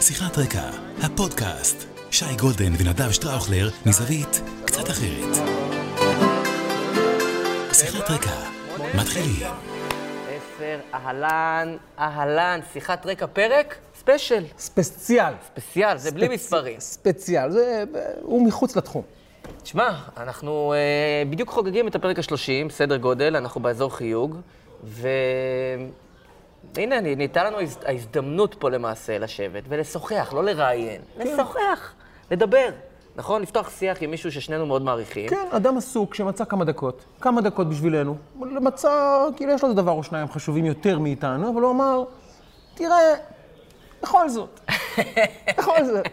שיחת רקע, הפודקאסט. שי גולדן ונדב שטראוכלר מזווית קצת אחרת. שיחת רקע, מתחילים. עשר, אהלן, אהלן, שיחת רקע פרק special. ספציאל. ספציאל, זה בלי מספרים. ספציאל, זה, הוא מחוץ לתחום. תשמע, אנחנו אה, בדיוק חוגגים את הפרק ה-30, סדר גודל, אנחנו באזור חיוג, והנה, נ- ניתנה לנו ההז- ההזדמנות פה למעשה לשבת ולשוחח, לא לראיין, לשוחח, לדבר. נכון? לפתוח שיח עם מישהו ששנינו מאוד מעריכים. כן, אדם עסוק שמצא כמה דקות, כמה דקות בשבילנו. מצא, כאילו יש לו איזה דבר או שניים חשובים יותר מאיתנו, אבל הוא אמר, תראה, בכל זאת, בכל זאת,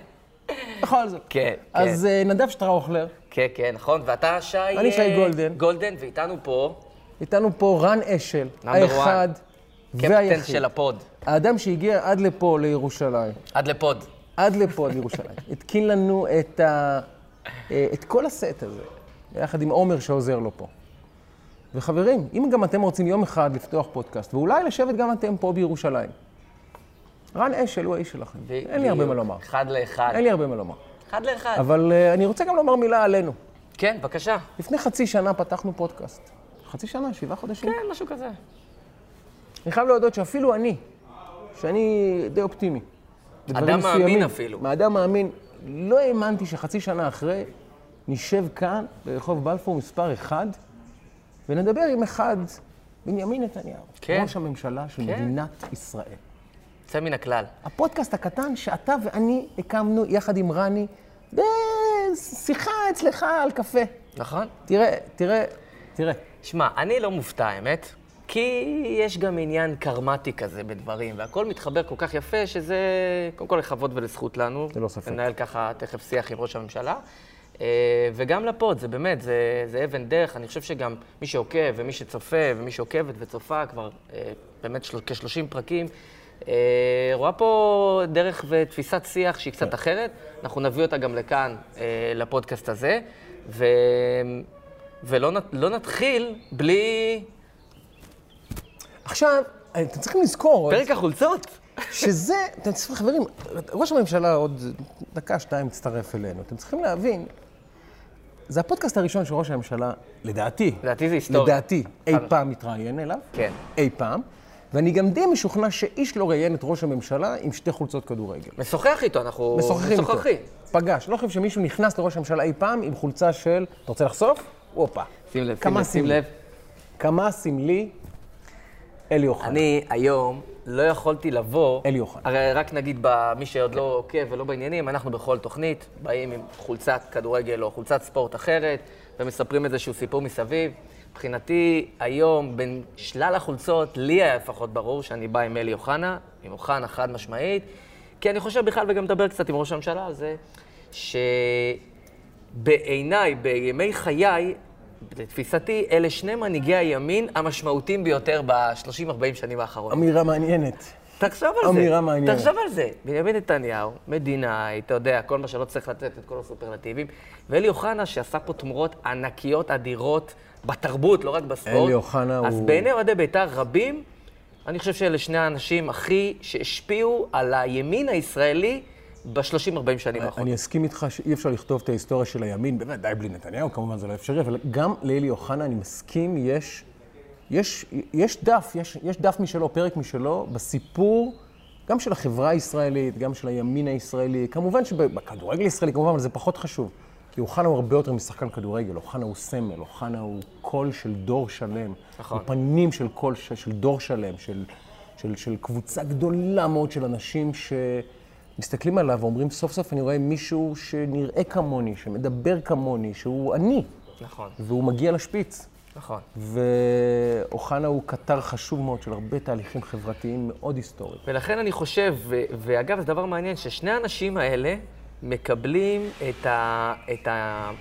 בכל זאת. כן, כן. אז אה, נדב שטראוכלר, כן, כן, נכון. ואתה שי... אני שי אה, גולדן. גולדן, ואיתנו פה איתנו פה רן אשל, האחד קפטן. של הפוד. האדם שהגיע עד לפה לירושלים. עד לפוד. עד לפה, עד לירושלים. התקין לנו את, ה, אה, את כל הסט הזה, יחד עם עומר שעוזר לו פה. וחברים, אם גם אתם רוצים יום אחד לפתוח פודקאסט, ואולי לשבת גם אתם פה בירושלים, רן אשל הוא האיש שלכם. אין לי הרבה מה לומר. אחד לאחד. אין לי הרבה מה לומר. אחד לאחד. אבל אה, אני רוצה גם לומר מילה עלינו. כן, בבקשה. לפני חצי שנה פתחנו פודקאסט. חצי שנה, שבעה חודשים. כן, משהו כזה. אני חייב להודות שאפילו אני, שאני די אופטימי. אדם מאמין מסוימים, אפילו. מאדם מאמין. לא האמנתי שחצי שנה אחרי נשב כאן ברחוב בלפור מספר 1 ונדבר עם אחד, בנימין נתניהו, כן. ראש הממשלה של כן. מדינת ישראל. יוצא מן הכלל. הפודקאסט הקטן שאתה ואני הקמנו יחד עם רני בשיחה אצלך על קפה. נכון? תראה, תראה, תראה. שמע, אני לא מופתע, האמת, כי יש גם עניין קרמטי כזה בדברים, והכל מתחבר כל כך יפה, שזה קודם כל לכבוד ולזכות לנו. ללא ספק. לנהל ככה תכף שיח עם ראש הממשלה. אה, וגם לפוד, זה באמת, זה, זה אבן דרך. אני חושב שגם מי שעוקב ומי שצופה ומי שעוקבת וצופה כבר אה, באמת של, כ-30 פרקים, אה, רואה פה דרך ותפיסת שיח שהיא קצת אחרת. אנחנו נביא אותה גם לכאן, לפודקאסט הזה. ו... ולא נת, לא נתחיל בלי עכשיו, אתם צריכים לזכור, פרק החולצות. שזה, אתם צריכים, חברים, ראש הממשלה עוד דקה, שתיים יצטרף אלינו. אתם צריכים להבין, זה הפודקאסט הראשון של ראש הממשלה, לדעתי, לדעתי זה היסטוריה. לדעתי, אי פעם מתראיין אליו. כן. אי פעם. ואני גם די משוכנע שאיש לא ראיין את ראש הממשלה עם שתי חולצות כדורגל. משוחח איתו, אנחנו משוחחים איתו. פגש. לא חושב שמישהו נכנס לראש הממשלה אי פעם עם חולצה של, אתה רוצה לחשוף? הופה. שים לב, שים. לב. כמה סמלי אלי אוחנה. אני היום לא יכולתי לבוא, אלי אוחנה. הרי רק נגיד, מי שעוד לא עוקב ולא בעניינים, אנחנו בכל תוכנית באים עם חולצת כדורגל או חולצת ספורט אחרת, ומספרים איזשהו סיפור מסביב. מבחינתי, היום, בין שלל החולצות, לי היה לפחות ברור שאני בא עם אלי אוחנה, עם אוחנה חד משמעית, כי אני חושב בכלל, וגם מדבר קצת עם ראש הממשלה על זה, שבעיניי, בימי חיי, לתפיסתי, אלה שני מנהיגי הימין המשמעותיים ביותר ב-30-40 שנים האחרונות. אמירה מעניינת. תחשוב על זה. אמירה מעניינת. תחשוב על זה. בנימין נתניהו, מדינאי, אתה יודע, כל מה שלא צריך לתת, את כל הסופרלטיבים. ואלי אוחנה, שעשה פה תמורות ענקיות, אדירות, בתרבות, לא רק בספורט. אלי אוחנה אז הוא- בעיני אוהדי בית"ר רבים, אני חושב שאלה שני האנשים הכי שהשפיעו על הימין הישראלי ב-30-40 שנים האחרונות. אני אסכים איתך שאי אפשר לכתוב את ההיסטוריה של הימין, בוודאי בלי נתניהו, כמובן זה לא אפשרי, אבל גם לאלי אוחנה, אני מסכים, יש, יש, יש דף, יש, יש דף משלו, פרק משלו, בסיפור, גם של החברה הישראלית, גם של הימין הישראלי. כמובן שבכדורגל הישראלי, כמובן, אבל זה פחות חשוב. כי אוחנה הוא הרבה יותר משחקן כדורגל, אוחנה הוא סמל, אוחנה הוא קול של דור שלם. נכון. הוא פנים של קול של, דור שלם, של, של, של קבוצה גדולה מאוד של אנשים שמסתכלים עליו ואומרים, סוף סוף אני רואה מישהו שנראה כמוני, שמדבר כמוני, שהוא אני, נכון, והוא מגיע לשפיץ. נכון. ואוחנה הוא קטר חשוב מאוד של הרבה תהליכים חברתיים מאוד היסטוריים. ולכן אני חושב, ו- ואגב, זה דבר מעניין, ששני האנשים האלה מקבלים את ה... את ה...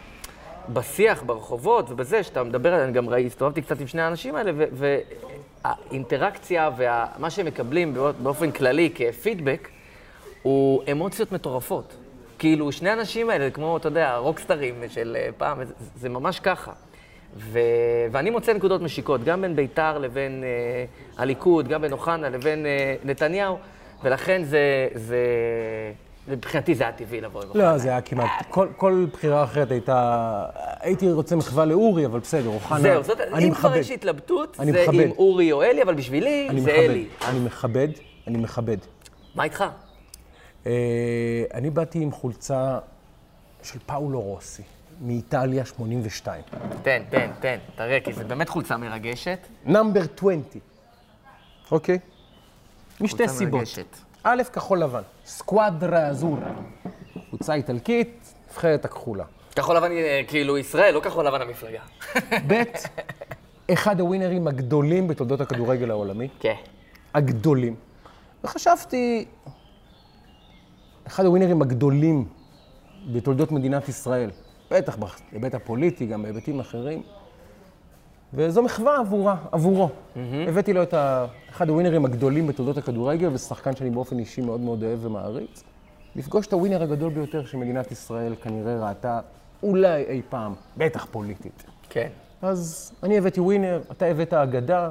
בשיח, ברחובות ובזה, שאתה מדבר אני גם ראיתי, הסתובבתי קצת עם שני האנשים האלה, והאינטראקציה ומה שהם מקבלים בא- באופן כללי כפידבק, הוא אמוציות מטורפות. כאילו, שני האנשים האלה, כמו, אתה יודע, רוקסטרים של אה, פעם, זה, זה ממש ככה. ו... ואני מוצא נקודות משיקות, גם בין בית"ר לבין אה, הליכוד, גם בין אוחנה לבין אה, נתניהו. ולכן זה, זה, מבחינתי זה היה טבעי לבוא עם אוחנה. לא, זה היה כמעט, כל, כל בחירה אחרת הייתה, הייתי רוצה מחווה לאורי, אבל בסדר, אוחנה, זהו, זאת, אני אם כבר מכבד. יש התלבטות, זה מכבד. עם אורי או אלי, אבל בשבילי זה מכבד. אלי. אני מכבד, אני מכבד. מה איתך? אה, אני באתי עם חולצה של פאולו רוסי, מאיטליה 82. תן, תן, תן, תראה, כי זו באמת חולצה מרגשת. נאמבר 20. אוקיי? משתי סיבות. מרגשת. א', כחול לבן. סקואדרה אזורה. קבוצה איטלקית, נבחרת הכחולה. כחול לבן, אה, כאילו ישראל, לא כחול לבן המפלגה. ב', אחד הווינרים הגדולים בתולדות הכדורגל העולמי. כן. הגדולים. וחשבתי, אחד הווינרים הגדולים בתולדות מדינת ישראל, בטח בהיבט הפוליטי, גם בהיבטים אחרים, וזו מחווה עבורה, עבורו. הבאתי לו את ה... אחד הווינרים הגדולים בתולדות הכדורגל, ושחקן שאני באופן אישי מאוד מאוד אוהב ומעריץ, לפגוש את הווינר הגדול ביותר שמדינת ישראל כנראה ראתה אולי אי פעם, בטח פוליטית. כן. אז אני הבאתי ווינר, אתה הבאת אגדה,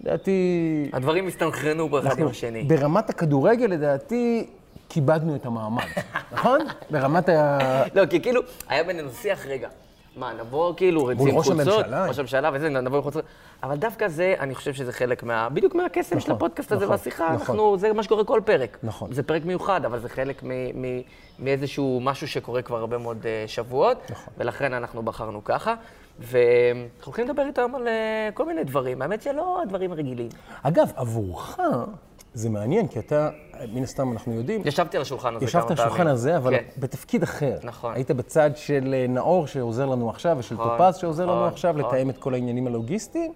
לדעתי... הדברים הסתנכרנו בו אחד עם השני. ברמת הכדורגל, לדעתי, כיבדנו את המעמד, נכון? ברמת ה... לא, כי כאילו, היה בינינו שיח, רגע, מה, נבוא כאילו רצים ראש חולצות, הממשלה. ראש הממשלה וזה, נבוא עם חולצות, אבל דווקא זה, אני חושב שזה חלק מה... בדיוק מהקסם של נכון, הפודקאסט הזה נכון, והשיחה, נכון. אנחנו, זה מה שקורה כל פרק. נכון. זה פרק מיוחד, אבל זה חלק מ- מ- מאיזשהו משהו שקורה כבר הרבה מאוד אה, שבועות, נכון. ולכן אנחנו בחרנו ככה. ואנחנו הולכים לדבר איתם על אה, כל מיני דברים, האמת שלא הדברים רגילים. אגב, עבורך זה מעניין, כי אתה, מן הסתם אנחנו יודעים, ישבתי על השולחן הזה כמה ישבת פעמים. על השולחן הזה, אבל כן. בתפקיד אחר. נכון. היית בצד של אה, נאור שעוזר לנו עכשיו, ושל נכון, טופז שעוזר לנו נכון, עכשיו, נכון. לתאם את כל העניינים הלוגיסטיים.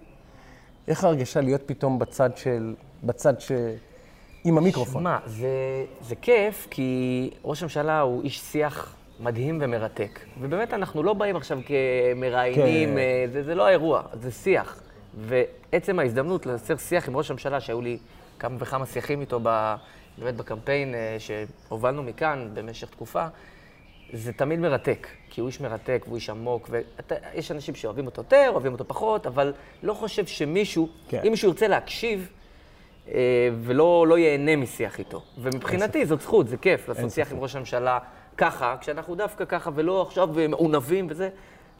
איך ההרגשה להיות פתאום בצד של, בצד ש... עם המיקרופון? מה, זה, זה כיף, כי ראש הממשלה הוא איש שיח מדהים ומרתק. ובאמת, אנחנו לא באים עכשיו כמראיינים, כן. אה, זה, זה לא האירוע, זה שיח. ועצם ההזדמנות לייצר שיח עם ראש הממשלה, שהיו לי כמה וכמה שיחים איתו ב, באמת בקמפיין אה, שהובלנו מכאן במשך תקופה, זה תמיד מרתק, כי הוא איש מרתק והוא איש עמוק, ויש אנשים שאוהבים אותו יותר, אוהבים אותו פחות, אבל לא חושב שמישהו, כן. אם מישהו ירצה להקשיב, אה, ולא לא ייהנה משיח איתו. ומבחינתי זאת זכות, זה כיף לעשות שיח עם ראש הממשלה ככה, כשאנחנו דווקא ככה ולא עכשיו מעונבים וזה,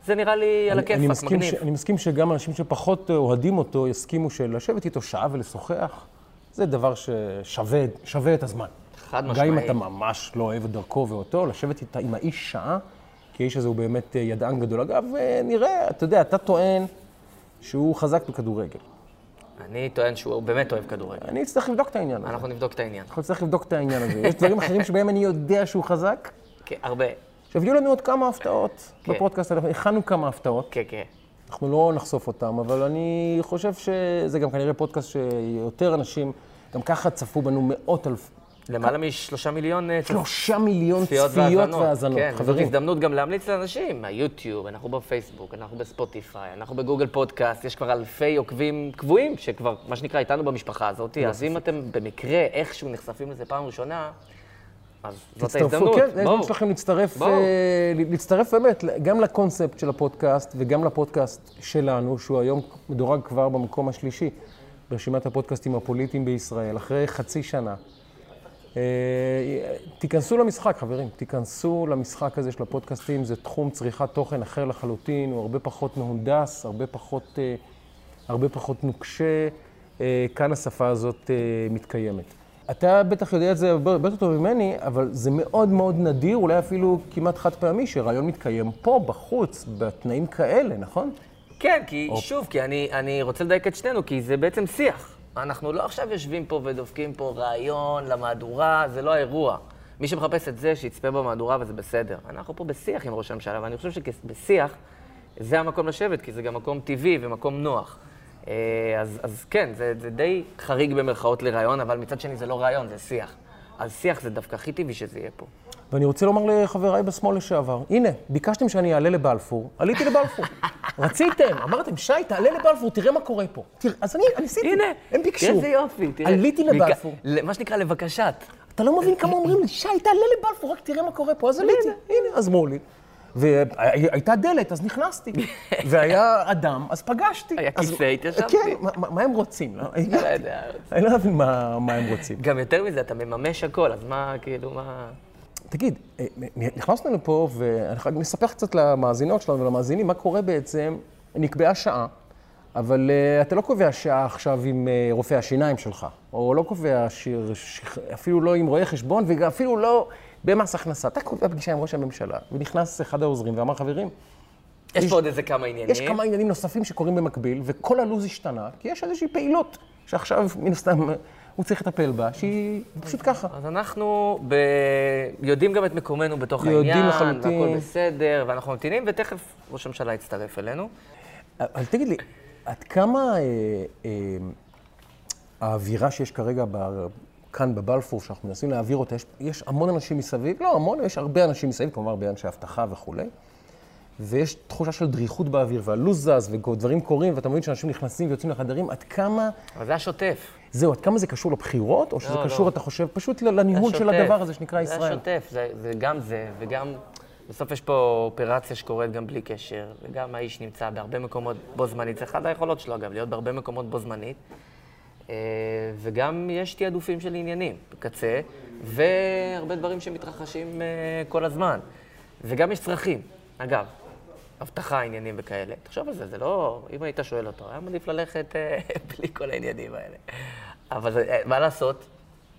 זה נראה לי על אני- אני הכיפאק, מגניב. ש- אני מסכים שגם אנשים שפחות אה, אוהדים אותו יסכימו שלשבת איתו שעה ולשוחח, זה דבר ששווה שווה את הזמן. חד גם אם משמעית. אתה ממש לא אוהב את דרכו ואותו, לשבת איתה, עם האיש שעה, כי האיש הזה הוא באמת אה, ידען גדול. אגב, אה, נראה, אתה יודע, אתה טוען שהוא חזק בכדורגל. אני טוען שהוא באמת אוהב כדורגל. אני אצטרך לבדוק את העניין הזה. אנחנו נבדוק את העניין. אנחנו נצטרך לבדוק את העניין הזה. יש דברים אחרים שבהם אני יודע שהוא חזק. כן, הרבה. עכשיו, יהיו לנו עוד כמה הפתעות כן. בפודקאסט, הכנו כמה הפתעות. כן, כן. אנחנו לא נחשוף אותם, אבל אני חושב שזה גם כנראה פודקאסט שיותר אנשים, גם ככה צפו בנו מאות אלף, למעלה משלושה מיליון אה, שלושה מיליון צפיות צפיות והאזנות. כן, זאת חברים, הזדמנות גם להמליץ לאנשים, מהיוטיוב, אנחנו בפייסבוק, אנחנו בספוטיפיי, אנחנו בגוגל פודקאסט, יש כבר אלפי עוקבים קבועים, שכבר, מה שנקרא, איתנו במשפחה הזאת, אז אם אתם במקרה איכשהו נחשפים לזה פעם ראשונה, אז זאת ההזדמנות. כן, ההזדמנות בואו. שלכם להצטרף, בואו. אה, להצטרף באמת גם לקונספט של הפודקאסט וגם לפודקאסט שלנו, שהוא היום מדורג כבר במקום השלישי ברשימת הפודקאסטים הפוליטיים בישראל, אחרי חצי שנה. אה, תיכנסו למשחק, חברים, תיכנסו למשחק הזה של הפודקאסטים, זה תחום צריכת תוכן אחר לחלוטין, הוא הרבה פחות מהונדס, הרבה פחות, אה, הרבה פחות נוקשה, אה, כאן השפה הזאת אה, מתקיימת. אתה בטח יודע את זה הרבה יותר טוב ממני, אבל זה מאוד מאוד נדיר, אולי אפילו כמעט חד פעמי, שרעיון מתקיים פה, בחוץ, בתנאים כאלה, נכון? כן, כי שוב, כי אני, אני רוצה לדייק את שנינו, כי זה בעצם שיח. אנחנו לא עכשיו יושבים פה ודופקים פה רעיון למהדורה, זה לא האירוע. מי שמחפש את זה, שיצפה במהדורה וזה בסדר. אנחנו פה בשיח עם ראש הממשלה, ואני חושב שבשיח זה המקום לשבת, כי זה גם מקום טבעי ומקום נוח. אה, אז, אז כן, זה, זה די חריג במרכאות לרעיון, אבל מצד שני זה לא רעיון, זה שיח. אז שיח זה דווקא הכי טבעי שזה יהיה פה. ואני רוצה לומר לחבריי בשמאל לשעבר, הנה, ביקשתם שאני אעלה לבלפור, עליתי לבלפור. רציתם, אמרתם, שי, תעלה לבלפור, תראה מה קורה פה. תראה, אז אני, אני עשיתי, הנה, הם ביקשו. איזה יופי, תראה. עליתי לבלפור. ל- מה שנקרא לבקשת. אתה לא מבין כמה אומרים לי, שי, תעלה לבלפור, רק תראה מה קורה פה. אז עליתי, הנה, אז אמרו לי. והייתה דלת, אז נכנסתי. והיה אדם, אז פגשתי. היה כיסא, התיישבתי. כן, מה- הם רוצים? לא? לא יודע. אני לא מבין מה הם רוצים. גם יותר מזה, אתה מממש הכל, אז מה, כאילו, מה... תגיד, אה, נכנסנו לפה, ואני נספר קצת למאזינות שלנו ולמאזינים, מה קורה בעצם, נקבעה שעה, אבל אה, אתה לא קובע שעה עכשיו עם אה, רופא השיניים שלך, או לא קובע שיר, שיר, אפילו לא עם רואה חשבון, ואפילו לא במס הכנסה. אתה קובע פגישה עם ראש הממשלה, ונכנס אחד העוזרים ואמר, חברים, יש פה עוד איזה כמה עניינים. יש כמה עניינים נוספים שקורים במקביל, וכל הלו"ז השתנה, כי יש איזושהי פעילות שעכשיו, מן הסתם, הוא צריך לטפל בה, שהיא פשוט ככה. אז אנחנו ב... יודעים גם את מקומנו בתוך יודעים העניין, לחלוטין. והכל בסדר, ואנחנו ממתינים, ותכף ראש הממשלה יצטרף אלינו. אבל תגיד לי, עד כמה אה, אה, האווירה שיש כרגע ב, כאן בבלפור, שאנחנו מנסים להעביר אותה, יש, יש המון אנשים מסביב, לא המון, יש הרבה אנשים מסביב, כלומר הרבה אנשי אבטחה וכולי, ויש תחושה של דריכות באוויר, והלו"ז זז, ודברים קורים, ואתה מבין שאנשים נכנסים ויוצאים לחדרים, עד כמה, אבל זה השוטף. זהו, עד כמה זה קשור לבחירות, או שזה לא, קשור, לא. אתה חושב, פשוט לניהול של. הדבר הזה שנקרא זה ישראל. השוטף, זה, זה גם זה, וגם... בסוף יש פה אופרציה שקורית גם בלי קשר, וגם האיש נמצא בהרבה מקומות בו זמנית. זה אחד היכולות שלו, אגב, להיות בהרבה מקומות בו זמנית. אה, וגם יש תעדופים של עניינים בקצה, והרבה דברים שמתרחשים אה, כל הזמן. וגם יש צרכים. אגב, אבטחה, עניינים וכאלה. תחשוב על זה, זה לא... אם היית שואל אותו, היה מעדיף ללכת אה, בלי כל העניינים האלה. אבל זה, מה לעשות?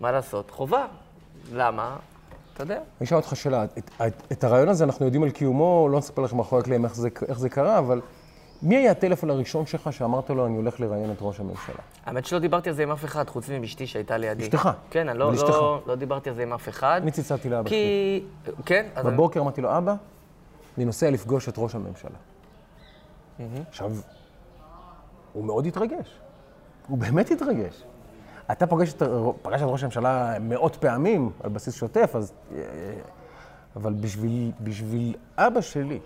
מה לעשות? חובה. למה? אתה יודע. אני אשאל אותך שאלה, את, את, את הרעיון הזה אנחנו יודעים על קיומו, לא נספר לכם מאחורי הקלעים איך איך זה קרה, אבל מי היה הטלפון הראשון שלך שאמרת לו, אני הולך לראיין את ראש הממשלה? האמת שלא דיברתי על זה עם אף אחד, חוץ מאשתי שהייתה לידי. אשתך? כן, אני לא, לא. לא דיברתי על זה עם אף אחד. אני צלצלתי לאבא שלי. כי... כן? אז בבוקר אמרתי לו, אבא, אני נוסע לפגוש את ראש הממשלה. עכשיו, הוא מאוד התרגש. הוא באמת התרגש. אתה פוגש את, פגש את ראש הממשלה מאות פעמים על בסיס שוטף, אז... אה, אבל בשביל, בשביל אבא שלי,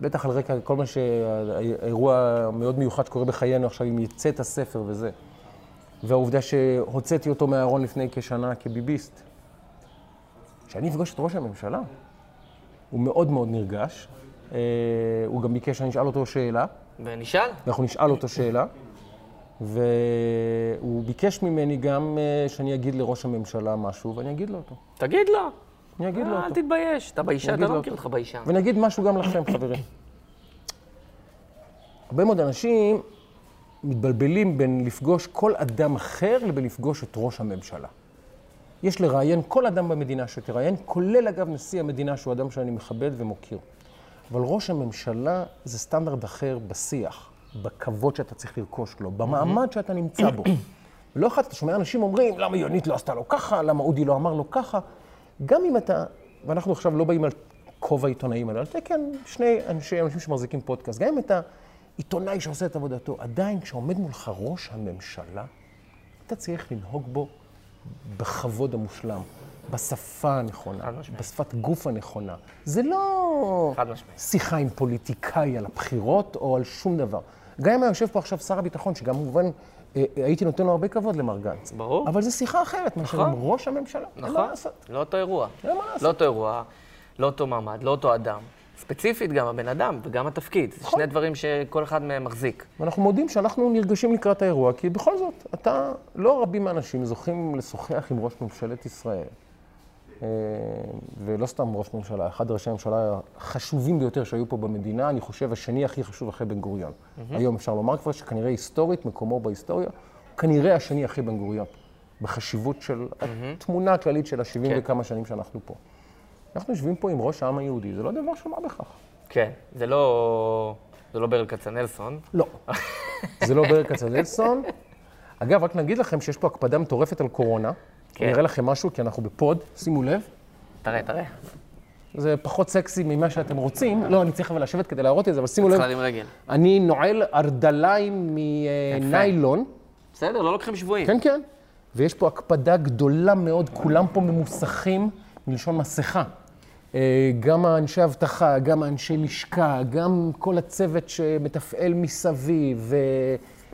בטח על רקע כל מה שהאירוע המאוד מיוחד שקורה בחיינו עכשיו, אם יצא את הספר וזה, והעובדה שהוצאתי אותו מהארון לפני כשנה כביביסט, שאני אפגוש את ראש הממשלה, הוא מאוד מאוד נרגש. אה, הוא גם ביקש שאני אשאל אותו שאלה, ונשאל? ואנחנו נשאל אותו שאלה. והוא ביקש ממני גם אה, שאני אגיד לראש הממשלה משהו, ואני אגיד לו אותו. תגיד לו. אני אגיד לו אה, אל אותו. תתבייש, אתה אני אתה לא לו מכיר. אותך באישה. ואני אגיד משהו גם לכם, חברים. הרבה מאוד אנשים מתבלבלים בין לפגוש כל אדם אחר לבין לפגוש את ראש הממשלה. יש לראיין כל אדם במדינה שתראיין, כולל אגב נשיא המדינה, שהוא אדם שאני מכבד ומוקיר. אבל ראש הממשלה זה סטנדרט אחר בשיח, בכבוד שאתה צריך לרכוש לו, במעמד שאתה נמצא בו. ולא אחד, אתה שומע אנשים אומרים, למה יונית לא עשתה לו ככה, למה אודי לא אמר לו ככה. גם אם אתה, ואנחנו עכשיו לא באים על כובע עיתונאים, אלא על תקן שני אנשי, אנשים שמחזיקים פודקאסט, גם אם אתה עיתונאי שעושה את עבודתו, עדיין כשעומד מולך ראש הממשלה, אתה צריך לנהוג בו בכבוד המושלם, בשפה הנכונה. בשפת גוף הנכונה. זה לא. שיחה עם פוליטיקאי על הבחירות או על שום דבר. גם אם היה יושב פה עכשיו שר הביטחון, שגם כמובן הייתי נותן לו הרבה כבוד למר גנץ. ברור. אבל זו שיחה אחרת מאשר נכון. עם ראש הממשלה. אין מה נכון, לעשות. לא אותו אירוע. אין מה לעשות. לא אותו אירוע, לא אותו מעמד, לא אותו אדם. ספציפית גם הבן אדם וגם התפקיד. זה נכון. שני דברים שכל אחד מהם מחזיק. ואנחנו מודים שאנחנו נרגשים לקראת האירוע, כי בכל זאת, אתה, לא רבים מהאנשים זוכים לשוחח עם ראש ממשלת ישראל. אה, ולא סתם ראש ממשלה, אחד ראשי הממשלה החשובים ביותר שהיו פה במדינה, אני חושב השני הכי חשוב אחרי בן גוריון. היום אפשר לומר כבר שכנראה היסטורית, מקומו בהיסטוריה, כנראה השני אחרי בן גוריון, בחשיבות של התמונה הכללית של השבעים כן. וכמה שנים שאנחנו פה. אנחנו יושבים פה עם ראש העם היהודי, זה לא דבר של מה בכך. כן, זה לא... זה לא ברל כצנלסון. לא. זה לא ברל כצנלסון. אגב, רק נגיד לכם שיש פה הקפדה מטורפת על קורונה. כן. אני אראה לכם משהו, כי אנחנו בפוד, שימו לב. תראה, תראה. זה פחות סקסי ממה שאתם רוצים. לא, אני צריך אבל לשבת כדי להראות את זה, אבל שימו לב. צריך להרים רגל. אני נועל ארדליים מניילון. בסדר, לא לוקחים שבויים. כן, כן. ויש פה הקפדה גדולה מאוד, כולם פה ממוסכים מלשון מסכה. אה, גם האנשי אבטחה, גם האנשי לשכה, גם כל הצוות שמתפעל מסביב,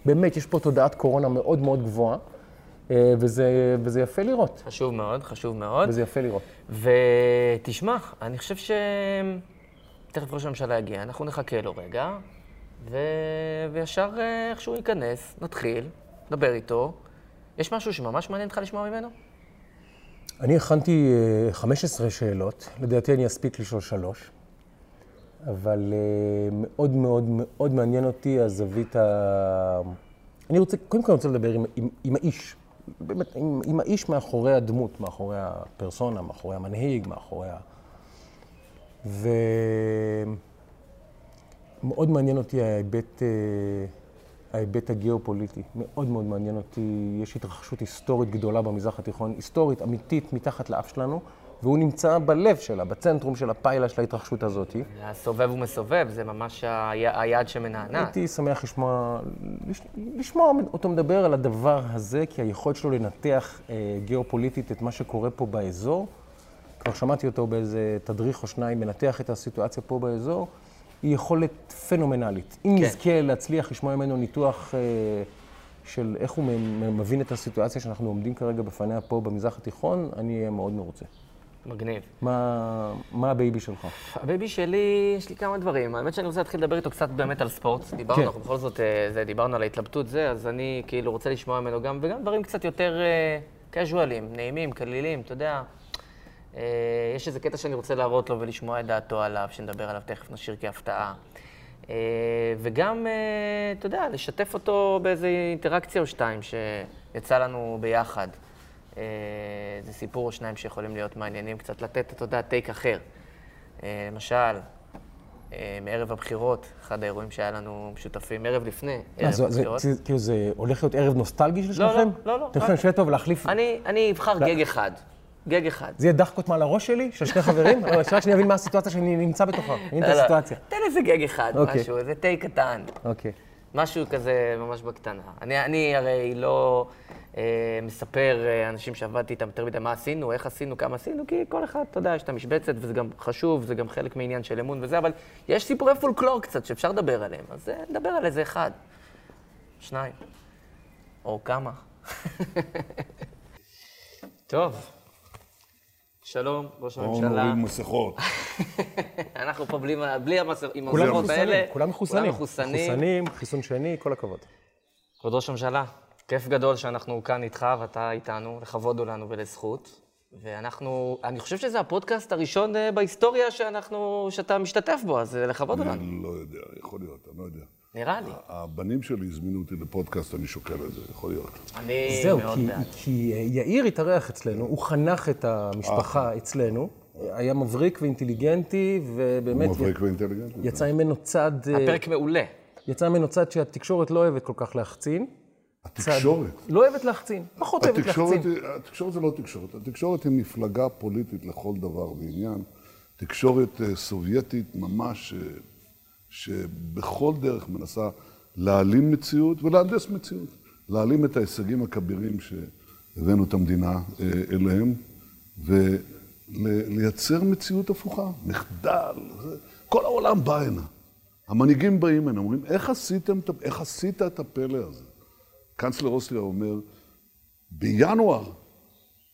ובאמת, יש פה תודעת קורונה מאוד מאוד גבוהה, אה, וזה, וזה יפה לראות. חשוב מאוד, חשוב מאוד. וזה יפה לראות. ותשמע, אני חושב ש... תכף ראש הממשלה יגיע, אנחנו נחכה לו רגע, ו... וישר אה, איך שהוא ייכנס, נתחיל, נדבר איתו. יש משהו שממש מעניין אותך לשמוע ממנו? אני הכנתי אה, 15 שאלות, לדעתי אני אספיק לשאול שלוש, אבל אה, מאוד מאוד מאוד מעניין אותי הזווית ה... אני רוצה, קודם כל אני רוצה לדבר עם, עם, עם האיש, באמת, עם, עם האיש מאחורי הדמות, מאחורי הפרסונה, מאחורי המנהיג, מאחורי ה... ומאוד מעניין אותי ההיבט, אה, ההיבט הגיאופוליטי. מאוד מאוד מעניין אותי. יש התרחשות היסטורית גדולה במזרח התיכון, היסטורית, אמיתית, מתחת לאף שלנו, והוא נמצא בלב שלה, בצנטרום של הפיילה של ההתרחשות הזאת. הסובב ומסובב, זה ממש היד שמנענעת. הייתי שמח לשמוע, לש- לשמוע אותו מדבר על הדבר הזה, כי היכולת שלו לנתח אה, גיאופוליטית את מה שקורה פה באזור, כבר שמעתי אותו באיזה תדריך או שניים מנתח את הסיטואציה פה באזור, היא יכולת פנומנלית. אם כן. נזכה להצליח לשמוע ממנו ניתוח אה, של איך הוא מבין את הסיטואציה שאנחנו עומדים כרגע בפניה פה במזרח התיכון, אני אהיה מאוד מרוצה. מגניב. מה, מה ה baby שלך? ה baby שלי, יש לי כמה דברים. האמת שאני רוצה להתחיל לדבר איתו קצת באמת על ספורט. דיברנו, כן. אנחנו בכל זאת, אה, זה, דיברנו על ההתלבטות זה, אז אני כאילו רוצה לשמוע ממנו גם, וגם דברים קצת יותר קז'ואליים, נעימים, קלילים, אתה יודע. אה, יש איזה קטע שאני רוצה להראות לו ולשמוע את דעתו עליו, שנדבר עליו תכף, נשאיר כהפתעה. אה, וגם, אה, אתה יודע, לשתף אותו באיזה אינטראקציה או שתיים שיצא לנו ביחד. אה, זה סיפור או שניים שיכולים להיות מעניינים, קצת לתת, אתה יודע, טייק אחר. אה, למשל, אה, מערב הבחירות, אחד האירועים שהיה לנו משותפים, ערב לפני, מה, ערב זה- זה- הבחירות. זה- כאילו זה הולך להיות ערב נוסטלגי של לא, שלכם? לא, לא. אתם יכולים לשבת פה ולהחליף... אני, אני אבחר גג אחד. גג אחד. זה יהיה דחקות מעל הראש שלי, של שני חברים? אבל רק שאני אבין מה הסיטואציה שאני נמצא בתוכה. אני את לא, לא. הסיטואציה. תן איזה גג אחד, אוקיי. משהו, איזה תה קטן. אוקיי. משהו כזה ממש בקטנה. אני, אני הרי לא אה, מספר אה, אנשים שעבדתי איתם יותר מדי מה עשינו, איך עשינו, כמה עשינו, כי כל אחד, אתה יודע, יש את המשבצת, וזה גם חשוב, זה גם חלק מעניין של אמון וזה, אבל יש סיפורי פולקלור קצת שאפשר לדבר עליהם, אז אה, נדבר על איזה אחד, שניים, או כמה. טוב, שלום, ראש בואו הממשלה. נוריד מסכות. אנחנו פה בלי, המסכות האלה. כולם מחוסנים. כולם מחוסנים. מחוסנים, חיסון שני, כל הכבוד. כבוד ראש הממשלה, כיף גדול שאנחנו כאן איתך ואתה איתנו, לכבוד הוא לנו ולזכות. ואנחנו, אני חושב שזה הפודקאסט הראשון אה, בהיסטוריה שאנחנו, שאתה משתתף בו, אז אה, לכבוד הוא לנו. אני לא יודע, יכול להיות, אני לא יודע. נראה לי. הבנים שלי הזמינו אותי לפודקאסט, אני שוקל את זה, יכול להיות. אני זהו, מאוד כי- בעד. כי אה, יאיר התארח אצלנו, הוא חנך את המשפחה אצלנו, היה מבריק ואינטליגנטי, ובאמת הוא מבריק ואינטליגנטי. יצא ממנו צד, הפרק מעולה. יצא ממנו צד שהתקשורת לא אוהבת כל כך להחצין. התקשורת. לא אוהבת להחצין, פחות אוהבת להחצין. התקשורת זה לא תקשורת, התקשורת היא מפלגה פוליטית לכל דבר ועניין. תקשורת אה, סובייטית ממש, אה, שבכל דרך מנסה להעלים מציאות ולהנדס מציאות. להעלים את ההישגים הכבירים שהבאנו את המדינה אה, אליהם, ולייצר מציאות הפוכה, מחדל. כל העולם בא הנה. המנהיגים באים הנה, אומרים, איך עשיתם, איך עשית את הפלא הזה? קנצלר אוסטריה אומר, בינואר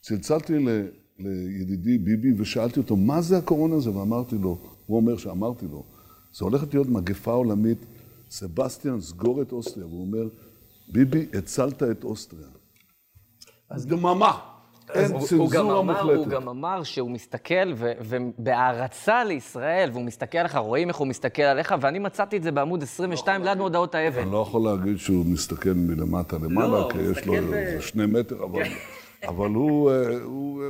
צלצלתי ל- לידידי ביבי ושאלתי אותו, מה זה הקורונה הזה? ואמרתי לו, הוא אומר שאמרתי לו, זה הולכת להיות מגפה עולמית, סבסטיאן, סגור את אוסטריה. והוא אומר, ביבי, הצלת את אוסטריה. אז דממה, אין הוא, הוא, גם צנזורה אמר, הוא מוחלטת. גם אמר שהוא מסתכל, ו- ובהערצה לישראל, והוא מסתכל עליך, רואים איך הוא מסתכל עליך, ואני מצאתי את זה בעמוד 22 ליד מודעות האבל. אני לא יכול להגיד שהוא מסתכל מלמטה למעלה, לא, כי יש לו שני מטר, אבל, אבל הוא, אה, הוא אה,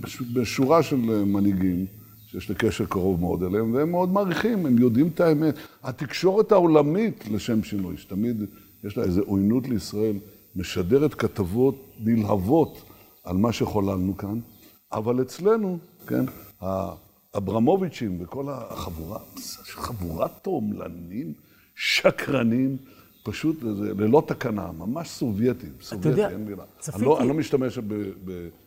בש- בשורה של אה, מנהיגים, שיש לי קשר קרוב מאוד אליהם, והם מאוד מעריכים, הם יודעים את האמת. התקשורת העולמית, לשם שינוי, שתמיד יש לה איזו עוינות לישראל, משדרת כתבות נלהבות על מה שחוללנו כאן, אבל אצלנו, כן, האברמוביצ'ים וכל החבורה, חבורת תועמלנים, שקרנים, פשוט ללא תקנה, ממש סובייטים, סובייטי, יודע, אין מילה. סובייטי- אני לא, אני לא משתמש ב-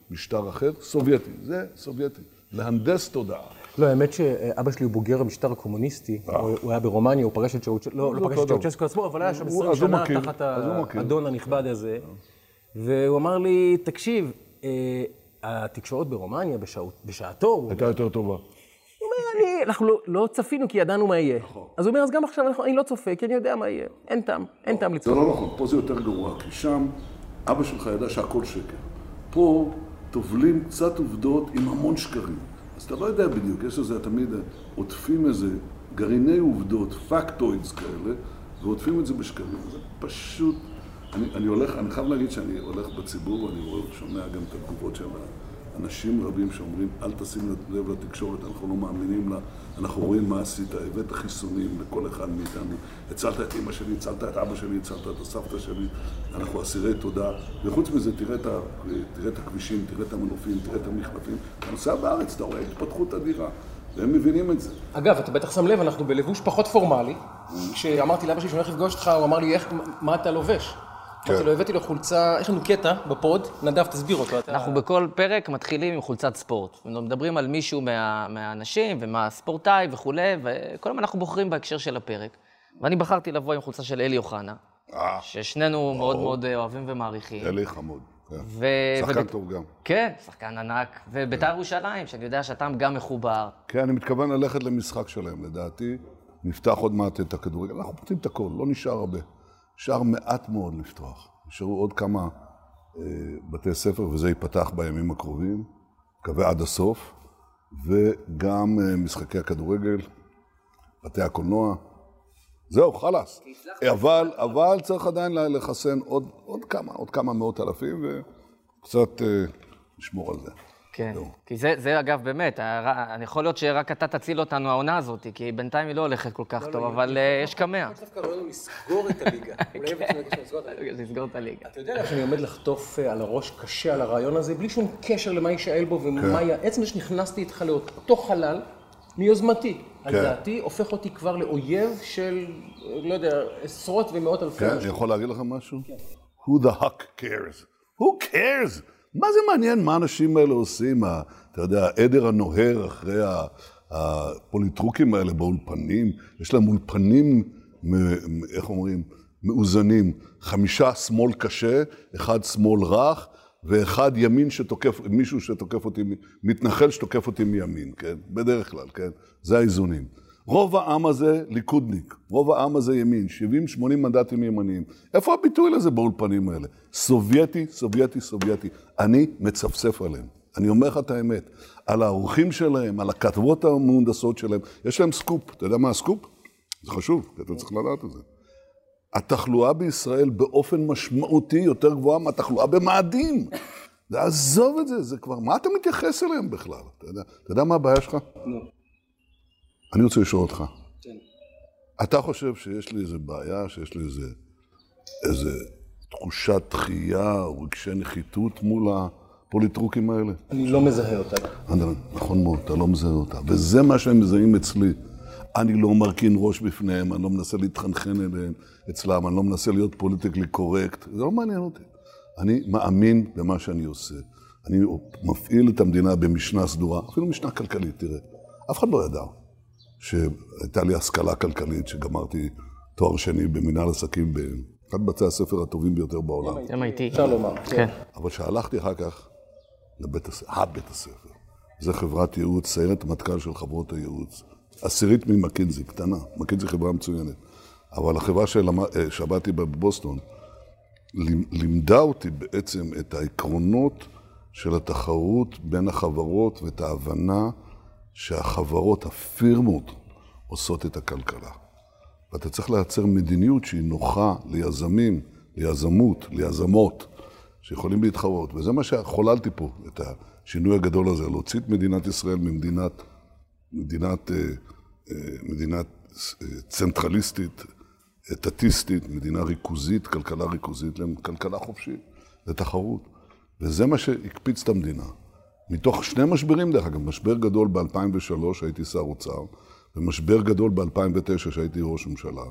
במשטר אחר, סובייטי, זה סובייטי. להנדס תודעה. לא, האמת שאבא שלי הוא בוגר המשטר הקומוניסטי, הוא הוא היה ברומניה, הוא פגש את צ'אוצ'סקו, לא, לא פגש את. צ'אוצ'סקו עצמו, אבל היה שם הוא- 20 אז הוא שנה תחת. האדון הנכבד הזה, והוא אמר לי, תקשיב, אה, התקשורת ברומניה בשעתו, הייתה יותר טובה. הוא אומר, אני, אנחנו לא, לא צפינו כי ידענו מה יהיה. אז הוא אומר, אז גם עכשיו אנחנו- אני לא צופה, כי אני יודע מה יהיה. אין טעם, אין טעם זה לצפות. לא נכון, פה זה יותר גרוע, כי שם אבא שלך ידע שהכל שקר. פה טובלים קצת עובדות עם המון שקרים. אז אתה לא יודע בדיוק, יש לזה תמיד, עוטפים איזה גרעיני עובדות, פקטוידס כאלה, ועוטפים את זה בשקרים. זה פשוט... אני, אני הולך, אני חייב להגיד שאני הולך בציבור, ואני שומע גם את התגובות של אנשים רבים שאומרים, אל תשים לב לתקשורת, אנחנו לא מאמינים לה, אנחנו רואים מה עשית, הבאת חיסונים לכל אחד מאיתנו, הצלת את אמא שלי, הצלת את אבא שלי, הצלת את הסבתא שלי, אנחנו אסירי תודה, וחוץ מזה, תראה את, את הכבישים, תראה את המנופים, תראה את המחלפים, אתה נוסע בארץ, אתה רואה התפתחות אדירה, והם מבינים את זה. אגב, אתה בטח שם לב, אנחנו בלבוש פחות פורמלי. כשאמרתי לאבא שלי שאני הולך לפגוש אותך, הוא אמר לי, "איך- מה אתה לובש? אמרתי לו, הבאתי לו חולצה, יש לנו קטע בפוד, נדב, תסביר אותו. אתה- אנחנו בכל פרק מתחילים עם חולצת ספורט. מדברים על מישהו מה, מהאנשים ומה הספורטאי וכולי, וכל הזמן אנחנו בוחרים בהקשר של הפרק. ואני בחרתי לבוא עם חולצה של אלי אוחנה, אה, ששנינו מאוד מאוד אה, אוהבים ומעריכים. אלי חמוד. כן. ו... שחקן וב- טוב גם. כן, שחקן ענק. ובית"ר ירושלים, שאני יודע שאתה גם מחובר. כן, אני מתכוון ללכת למשחק שלהם, לדעתי. נפתח עוד מעט את הכדורגל. אנחנו פותחים את הכל, לא נשאר הרבה. נשאר מעט מאוד לפתוח. נשארו עוד כמה אה, בתי ספר, וזה ייפתח בימים הקרובים. מקווה עד הסוף. וגם אה, משחקי הכדורגל, בתי הקולנוע. זהו, חלאס. אבל, אבל צריך עדיין לחסן עוד, עוד כמה, עוד כמה מאות אלפים, וקצת אה, לשמור על זה. כן. זהו. כי זה, זה אגב, באמת, אני יכול להיות שרק אתה תציל אותנו העונה הזאת, כי בינתיים היא לא הולכת כל כך טוב, אבל אה, יש קמע. דווקא לא לנו לסגור את הליגה. אולי לסגור את הליגה. אתה יודע שאני עומד לחטוף אה, על הראש קשה על הרעיון הזה, בלי שום קשר למה יישאל בו ומה יהיה. עצם זה שנכנסתי איתך לאותו חלל, מיוזמתי, על כן. דעתי, הופך אותי כבר לאויב של, אה, לא יודע, עשרות ומאות אלפי כן, אני. יכול להגיד לכם משהו? Who the heck cares? Who cares? מה זה מעניין מה האנשים האלה עושים? ה- אתה יודע, העדר הנוהר אחרי הפוליטרוקים האלה באולפנים. יש להם אולפנים, איך אומרים? מאוזנים. חמישה שמאל קשה, אחד שמאל רך, ואחד ימין שתוקף, מישהו שתוקף אותי, מתנחל שתוקף אותי מימין, כן? בדרך כלל, כן? זה האיזונים. רוב העם הזה ליכודניק, רוב העם הזה ימין, 70-80 מנדטים ימניים. איפה הביטוי לזה באולפנים האלה? סובייטי, סובייטי, סובייטי. אני מצפצף עליהם. אני אומר לך את האמת. על האורחים שלהם, על הכתבות המהונדסות שלהם, יש להם סקופ. אתה יודע מה הסקופ? זה חשוב, כי אתה צריך לדעת את זה. התחלואה בישראל באופן משמעותי יותר גבוהה מהתחלואה במאדים. עזוב את זה, זה כבר, מה אתה מתייחס אליהם בכלל? אתה יודע, אתה יודע מה הבעיה שלך? אני רוצה לשאול אותך. אתה חושב שיש לי איזה בעיה, שיש לי איזה, איזה תחושת דחייה או רגשי נחיתות מול הפוליטרוקים האלה? אני לא מזהה אותה. אני- נכון מאוד, אתה לא מזהה אותה. וזה מה שהם מזהים אצלי. אני לא מרכין ראש בפניהם, אני לא מנסה להתחנחן אליהם אצלם, אני לא מנסה להיות פוליטיקלי קורקט, זה לא מעניין אותי. אני מאמין במה שאני עושה. אני מפעיל את המדינה במשנה סדורה, אפילו משנה כלכלית, תראה. אף אחד לא ידע שהייתה לי השכלה כלכלית, שגמרתי תואר שני במנהל עסקים באחד מבתי הספר הטובים ביותר בעולם. MIT. אפשר לומר. כן. אבל כשהלכתי אחר כך לבית הספר, הבית הספר, זה חברת ייעוץ, סיירת מטכ"ל של חברות הייעוץ, עשירית ממקינזי, קטנה, מקינזי חברה מצוינת, אבל החברה אה, שעבדתי בה בבוסטון, לימ- לימדה אותי בעצם את העקרונות של התחרות בין החברות ואת ההבנה שהחברות, הפירמות, עושות את הכלכלה. ואתה צריך לייצר מדיניות שהיא נוחה ליזמים, ליזמות, ליזמות, שיכולים להתחרות. וזה מה שחוללתי פה, את השינוי הגדול הזה, להוציא את מדינת ישראל ממדינת, מדינת, אה, אה, מדינת אה, צנטרליסטית, אטטיסטית, מדינה ריכוזית, כלכלה ריכוזית, לכלכלה חופשית, לתחרות. וזה מה שהקפיץ את המדינה. מתוך שני משברים, דרך אגב, משבר גדול ב-2003, שהייתי שר אוצר, ומשבר גדול ב-2009, שהייתי ראש ממשלה.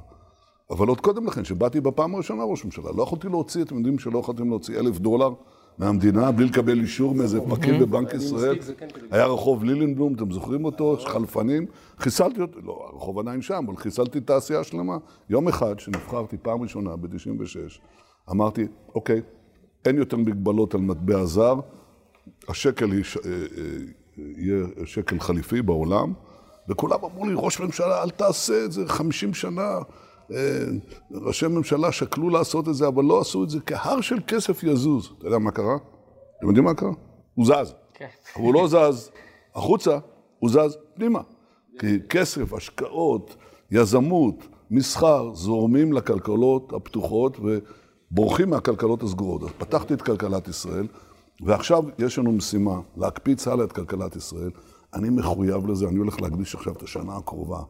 אבל עוד קודם לכן, שבאתי בפעם הראשונה ראש ממשלה, לא יכולתי להוציא, אתם יודעים שלא יכולתם להוציא אלף דולר מהמדינה בלי לקבל אישור מאיזה פקיד בבנק ישראל. היה רחוב לילינבלום, אתם זוכרים אותו? חלפנים. חיסלתי אותו, לא, הרחוב עדיין שם, אבל חיסלתי תעשייה שלמה. יום אחד, שנבחרתי פעם ראשונה, ב-96, אמרתי, אוקיי, אין יותר מגבלות על מטבע זר, השקל היא ש- אה, אה, יהיה שקל חליפי בעולם, וכולם אמרו לי, ראש ממשלה, אל תעשה את זה, 50 שנה. אה, ראשי ממשלה שקלו לעשות את זה, אבל לא עשו את זה, כי הר של כסף יזוז. אתה יודע מה קרה? אתם יודעים מה קרה? הוא זז. כן. אבל הוא לא זז החוצה, הוא זז פנימה. כי כסף, השקעות, יזמות, מסחר, זורמים לכלכלות הפתוחות ובורחים מהכלכלות הסגורות. אז פתחתי את כלכלת ישראל, ועכשיו יש לנו משימה, להקפיץ הלאה את כלכלת ישראל. אני מחויב לזה, אני הולך להקדיש עכשיו את השנה הקרובה.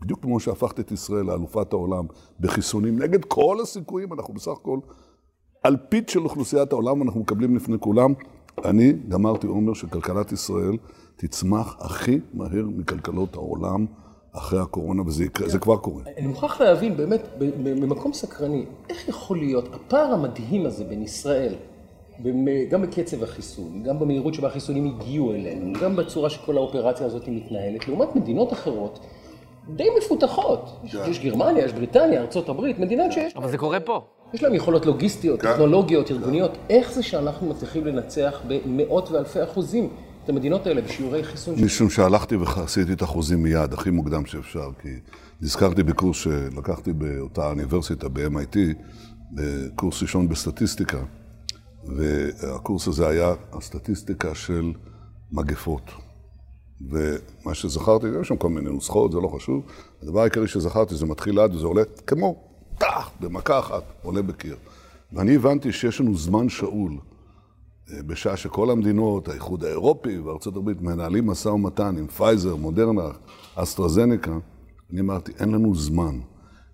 בדיוק כמו שהפכת את ישראל לאלופת העולם בחיסונים נגד כל הסיכויים, אנחנו בסך הכל אלפית של אוכלוסיית העולם, אנחנו מקבלים לפני כולם. אני גמרתי אומר שכלכלת ישראל תצמח הכי מהר מכלכלות העולם אחרי הקורונה, וזה יקרה, זה כבר קורה. אני מוכרח להבין, באמת, ממקום סקרני, איך יכול להיות הפער המדהים הזה בין ישראל, גם בקצב החיסון, גם במהירות שבה החיסונים הגיעו אלינו, גם בצורה שכל האופרציה הזאת מתנהלת, לעומת מדינות אחרות, די מפותחות. יש, יש גרמניה, יש בריטניה, ארה"ב, מדינות שיש... אבל זה קורה פה. יש להם יכולות לוגיסטיות, כן. טכנולוגיות, ארגוניות. איך זה שאנחנו מצליחים לנצח במאות ואלפי אחוזים את המדינות האלה בשיעורי חיסון? משום שהלכתי ועשיתי את החוזים מיד, הכי מוקדם שאפשר, כי נזכרתי בקורס שלקחתי באותה אוניברסיטה, ב-MIT, בקורס ראשון בסטטיסטיקה, והקורס הזה היה הסטטיסטיקה של מגפות. ומה שזכרתי, יש שם כל מיני נוסחאות, זה לא חשוב. הדבר העיקרי שזכרתי, זה מתחיל לאט וזה עולה כמו טח, במכה אחת, עולה בקיר. ואני הבנתי שיש לנו זמן שאול, אה, בשעה שכל המדינות, האיחוד האירופי וארצות הברית, מנהלים משא ומתן עם פייזר, מודרנה, אסטרזניקה, אני אמרתי, אין לנו זמן.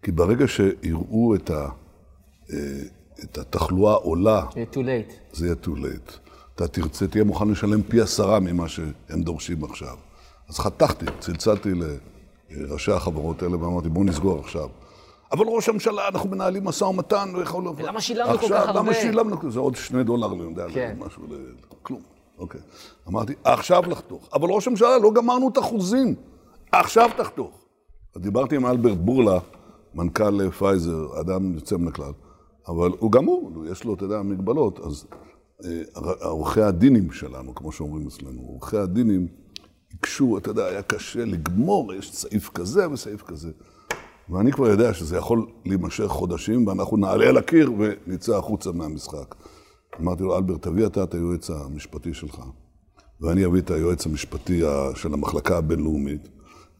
כי ברגע שיראו את, ה, אה, את התחלואה עולה, יהיה too late. זה יהיה too late. אתה תרצה, תהיה מוכן לשלם פי עשרה ממה שהם דורשים עכשיו. אז חתכתי, צלצלתי לראשי החברות האלה ואמרתי, בואו נסגור עכשיו. אבל ראש הממשלה, אנחנו מנהלים משא ומתן, לא יכול לבוא. ולמה שילמנו כל עכשיו, כך הרבה? למה שילמנו? זה עוד שני דולר, לא יודע, כן. משהו, כלום. אוקיי. אמרתי, עכשיו לחתוך. אבל ראש הממשלה, לא גמרנו את החוזים. עכשיו תחתוך. דיברתי עם אלברט בורלה, מנכ"ל פייזר, אדם יוצא מן הכלל, אבל הוא גם הוא, יש לו, אתה יודע, מגבלות. אז אה, עורכי הדינים שלנו, כמו שאומרים אצלנו, עורכי הדינים הקשו, אתה יודע, היה קשה לגמור, יש סעיף כזה וסעיף כזה. ואני כבר יודע שזה יכול להימשך חודשים, ואנחנו נעלה על הקיר ונצא החוצה מהמשחק. אמרתי לו, אלברט, תביא אתה את היועץ המשפטי שלך, ואני אביא את היועץ המשפטי של המחלקה הבינלאומית.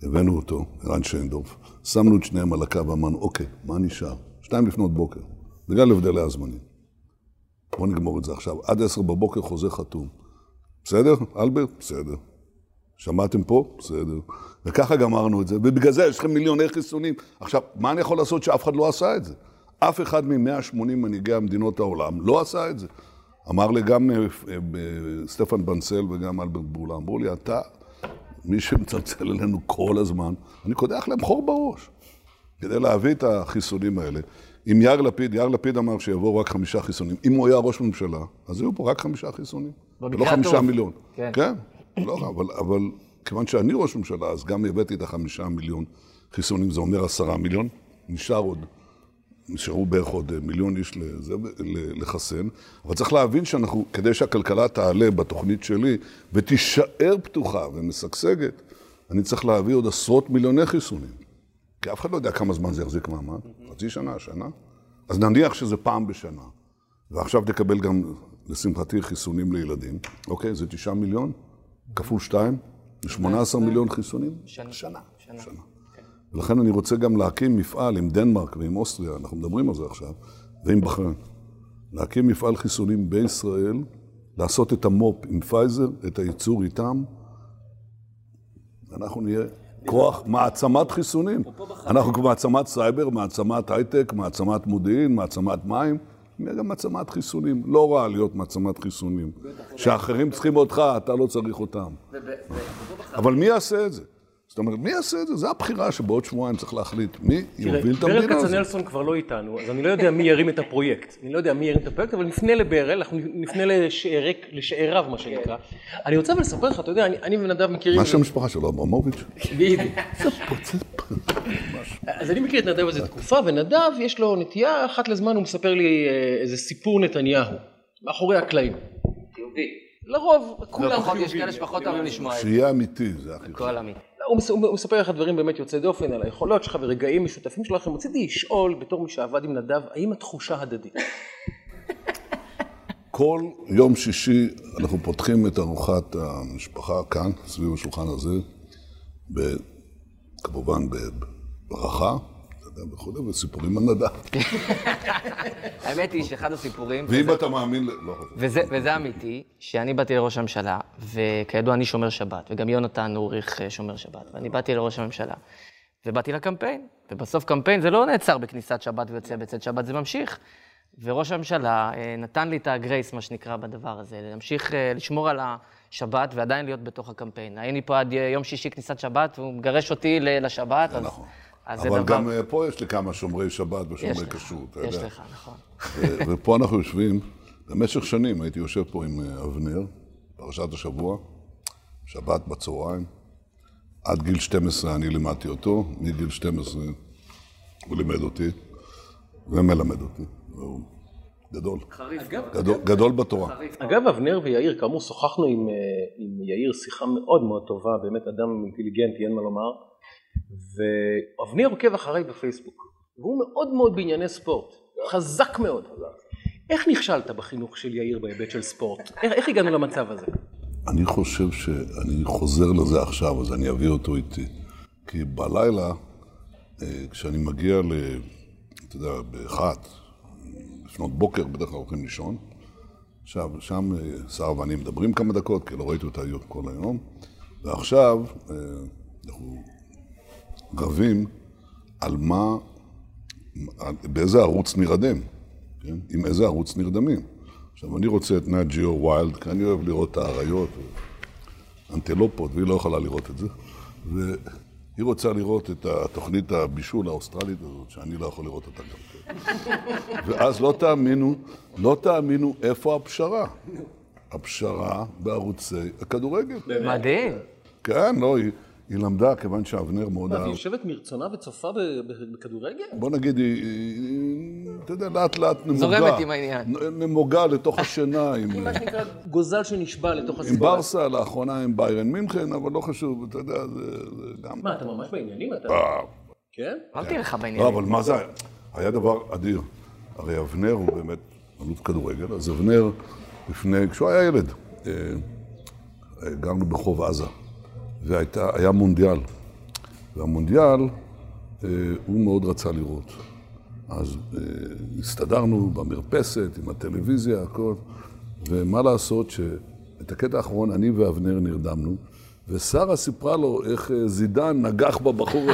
הבאנו אותו, ערן שיינדורף, שמנו את שניהם על הקו ואמרנו, אוקיי, מה נשאר? שתיים לפנות בוקר, בגלל הבדלי הזמנים. בואו נגמור את זה עכשיו. עד עשר בבוקר חוזה חתום. בסדר, אלברט? בסדר. שמעתם פה? בסדר. וככה גמרנו את זה, ובגלל זה יש לכם מיליוני חיסונים. עכשיו, מה אני יכול לעשות שאף אחד לא עשה את זה? אף אחד מ-180 מנהיגי המדינות העולם לא עשה את זה. אמר לי גם אה, אה, אה, סטפן בנסל וגם אלברט בורלה, אמרו לי, אתה, מי שמצלצל אלינו כל הזמן, אני קודח להם חור בראש. כדי להביא את החיסונים האלה. אם יאיר לפיד, יאיר לפיד אמר שיבואו רק חמישה חיסונים. אם הוא היה ראש ממשלה, אז היו פה רק חמישה חיסונים. ולא חמישה הטוב. מיליון. כן. כן, לא, אבל, אבל כיוון שאני ראש ממשלה, אז גם הבאתי את החמישה מיליון חיסונים, זה אומר עשרה מיליון, נשאר עוד, נשארו בערך עוד מיליון איש לזה, לחסן, אבל צריך להבין שאנחנו, כדי שהכלכלה תעלה בתוכנית שלי ותישאר פתוחה ומשגשגת, אני צריך להביא עוד עשרות מיליוני חיסונים. כי אף אחד לא יודע כמה זמן זה יחזיק מעמד, חצי שנה, שנה. אז נניח שזה פעם בשנה. ועכשיו תקבל גם, לשמחתי, חיסונים לילדים. אוקיי, זה תשעה מיליון, כפול שתיים, זה 18 מיליון חיסונים. שנה. שנה. שנה. שנה. ולכן אני רוצה גם להקים מפעל עם דנמרק ועם אוסטריה, אנחנו מדברים על זה עכשיו, ועם בחריין. להקים מפעל חיסונים בישראל, לעשות את המו"פ עם פייזר, את הייצור איתם, אנחנו נהיה כוח מעצמת חיסונים. אנחנו מעצמת סייבר, מעצמת הייטק, מעצמת מודיעין, מעצמת מים, נהיה גם מעצמת חיסונים. לא רע להיות מעצמת חיסונים. שאחרים צריכים אותך, אתה לא צריך אותם. אבל מי יעשה את זה? זאת אומרת, מי יעשה את זה? זו הבחירה שבעוד שבועיים צריך להחליט מי יוביל את המדינה הזאת. כצנלסון כבר לא איתנו, אז אני לא יודע מי ירים את הפרויקט. אני לא יודע מי ירים את הפרויקט, אבל נפנה לברל, אנחנו נפנה לשאריו, מה שנקרא. אני רוצה אבל לספר לך, אתה יודע, אני- אני ונדב מכירים... מה שם המשפחה שלו? אברמוביץ'? בדיוק. אז אני מכיר את נדב איזה תקופה, ונדב יש לו נטייה, אחת לזמן הוא מספר לי אה, איזה סיפור נתניהו, מאחורי הקלעים. חיובי. לרוב, כולם ופחות, יש חיובים. כאלה שפחות אוהבים לשמוע את זה. שיהיה אמיתי, זה הכי חשוב. כל עמי. הוא מס- הוא מספר לך דברים באמת יוצאי דופן על היכולות שלך ורגעים משותפים שלכם. רציתי לשאול, בתור מי שעבד עם נדב, האם התחושה הדדית? כל יום שישי אנחנו פותחים את ארוחת המשפחה כאן, סביב השולחן הזה, כמובן בברכה, יודע, וכולי, וסיפורים על נדב. האמת היא שאחד הסיפורים, ואם אתה מאמין, לא חושב. וזה, וזה אמיתי, שאני באתי לראש הממשלה, וכידוע אני שומר שבת, וגם יונתן עורך אה, שומר שבת, ואני באתי לראש הממשלה, ובאתי לקמפיין, ובסוף קמפיין זה לא נעצר בכניסת שבת ויוצא בצאת שבת, זה ממשיך. וראש הממשלה אה, נתן לי את הגרייס, מה שנקרא, בדבר הזה, להמשיך אה, לשמור על השבת ועדיין להיות בתוך הקמפיין. הייתי פה עד יום שישי כניסת שבת, והוא מגרש אותי לשבת, אז, נכון. אז אבל דבר... גם אה, פה יש לי כמה שומרי שבת יש ושומרי לך, כשרות, אתה יש יודע. לך, נכון. ו- ופה אנחנו יושבים, במשך שנים הייתי יושב פה עם אה, אבנר, פרשת השבוע, שבת בצהריים. עד גיל 12 אני לימדתי אותו, מגיל 12 הוא לימד אותי ומלמד אותי. והוא גדול. גדול, גדול בתורה. אגב, אבנר ויאיר, כאמור, שוחחנו עם, אה, עם יאיר שיחה מאוד מאוד טובה, באמת אדם אינטליגנטי, אין מה לומר, ואבנר עוקב אחריי בפייסבוק, והוא מאוד מאוד בענייני ספורט, חזק מאוד. איך נכשלת בחינוך של יאיר בהיבט של ספורט? איך, איך הגענו למצב הזה? אני חושב שאני חוזר לזה עכשיו, אז אני אביא אותו איתי. כי בלילה, אה, כשאני מגיע ל... אתה יודע, באחת, לפנות בוקר, בדרך כלל הולכים לישון. עכשיו, שם אה, שרה ואני מדברים כמה דקות, כי לא ראיתי אותה כל היום. ועכשיו, אה, אנחנו רבים על מה, על- באיזה ערוץ נרדם, כן? עם איזה ערוץ נרדמים. עכשיו, אני רוצה את נאט ג'יו ויילד, כי אני אוהב לראות את האריות, אנטלופות, והיא לא יכולה לראות את זה. והיא רוצה לראות את התוכנית הבישול האוסטרלית הזאת, שאני לא יכול לראות אותה גם כן. ואז לא תאמינו, לא תאמינו איפה הפשרה. הפשרה בערוצי הכדורגל. מדהים. כן, לא, היא, היא למדה, כיוון שאבנר מאוד מה, אהב. והיא יושבת מרצונה וצופה בכדורגל? בוא נגיד, היא, היא- היא, אתה יודע, לאט לאט נמוגה. זורמת עם העניין. נמוגה לתוך השינה עם, מה שנקרא גוזל שנשבע לתוך עם הספורט. ברסה, לאחרונה עם ביירן מינכן, אבל לא חשוב, אתה יודע, זה, גם... מה, אתה ממש בעניינים? אתה... אה, כן? אמרתי לך לא, בעניין. אבל מה זה היה? היה דבר אדיר. הרי אבנר הוא באמת אלוף כדורגל, אז אבנר, לפני, כשהוא היה ילד, אה, אה, גרנו ברחוב עזה, והיה מונדיאל. והמונדיאל, אה, הוא מאוד רצה לראות. אז אה, הסתדרנו במרפסת, עם הטלוויזיה, הכל, ומה לעשות שאת הקטע האחרון אני ואבנר נרדמנו, ושרה סיפרה לו איך אה, זידן נגח בבחור.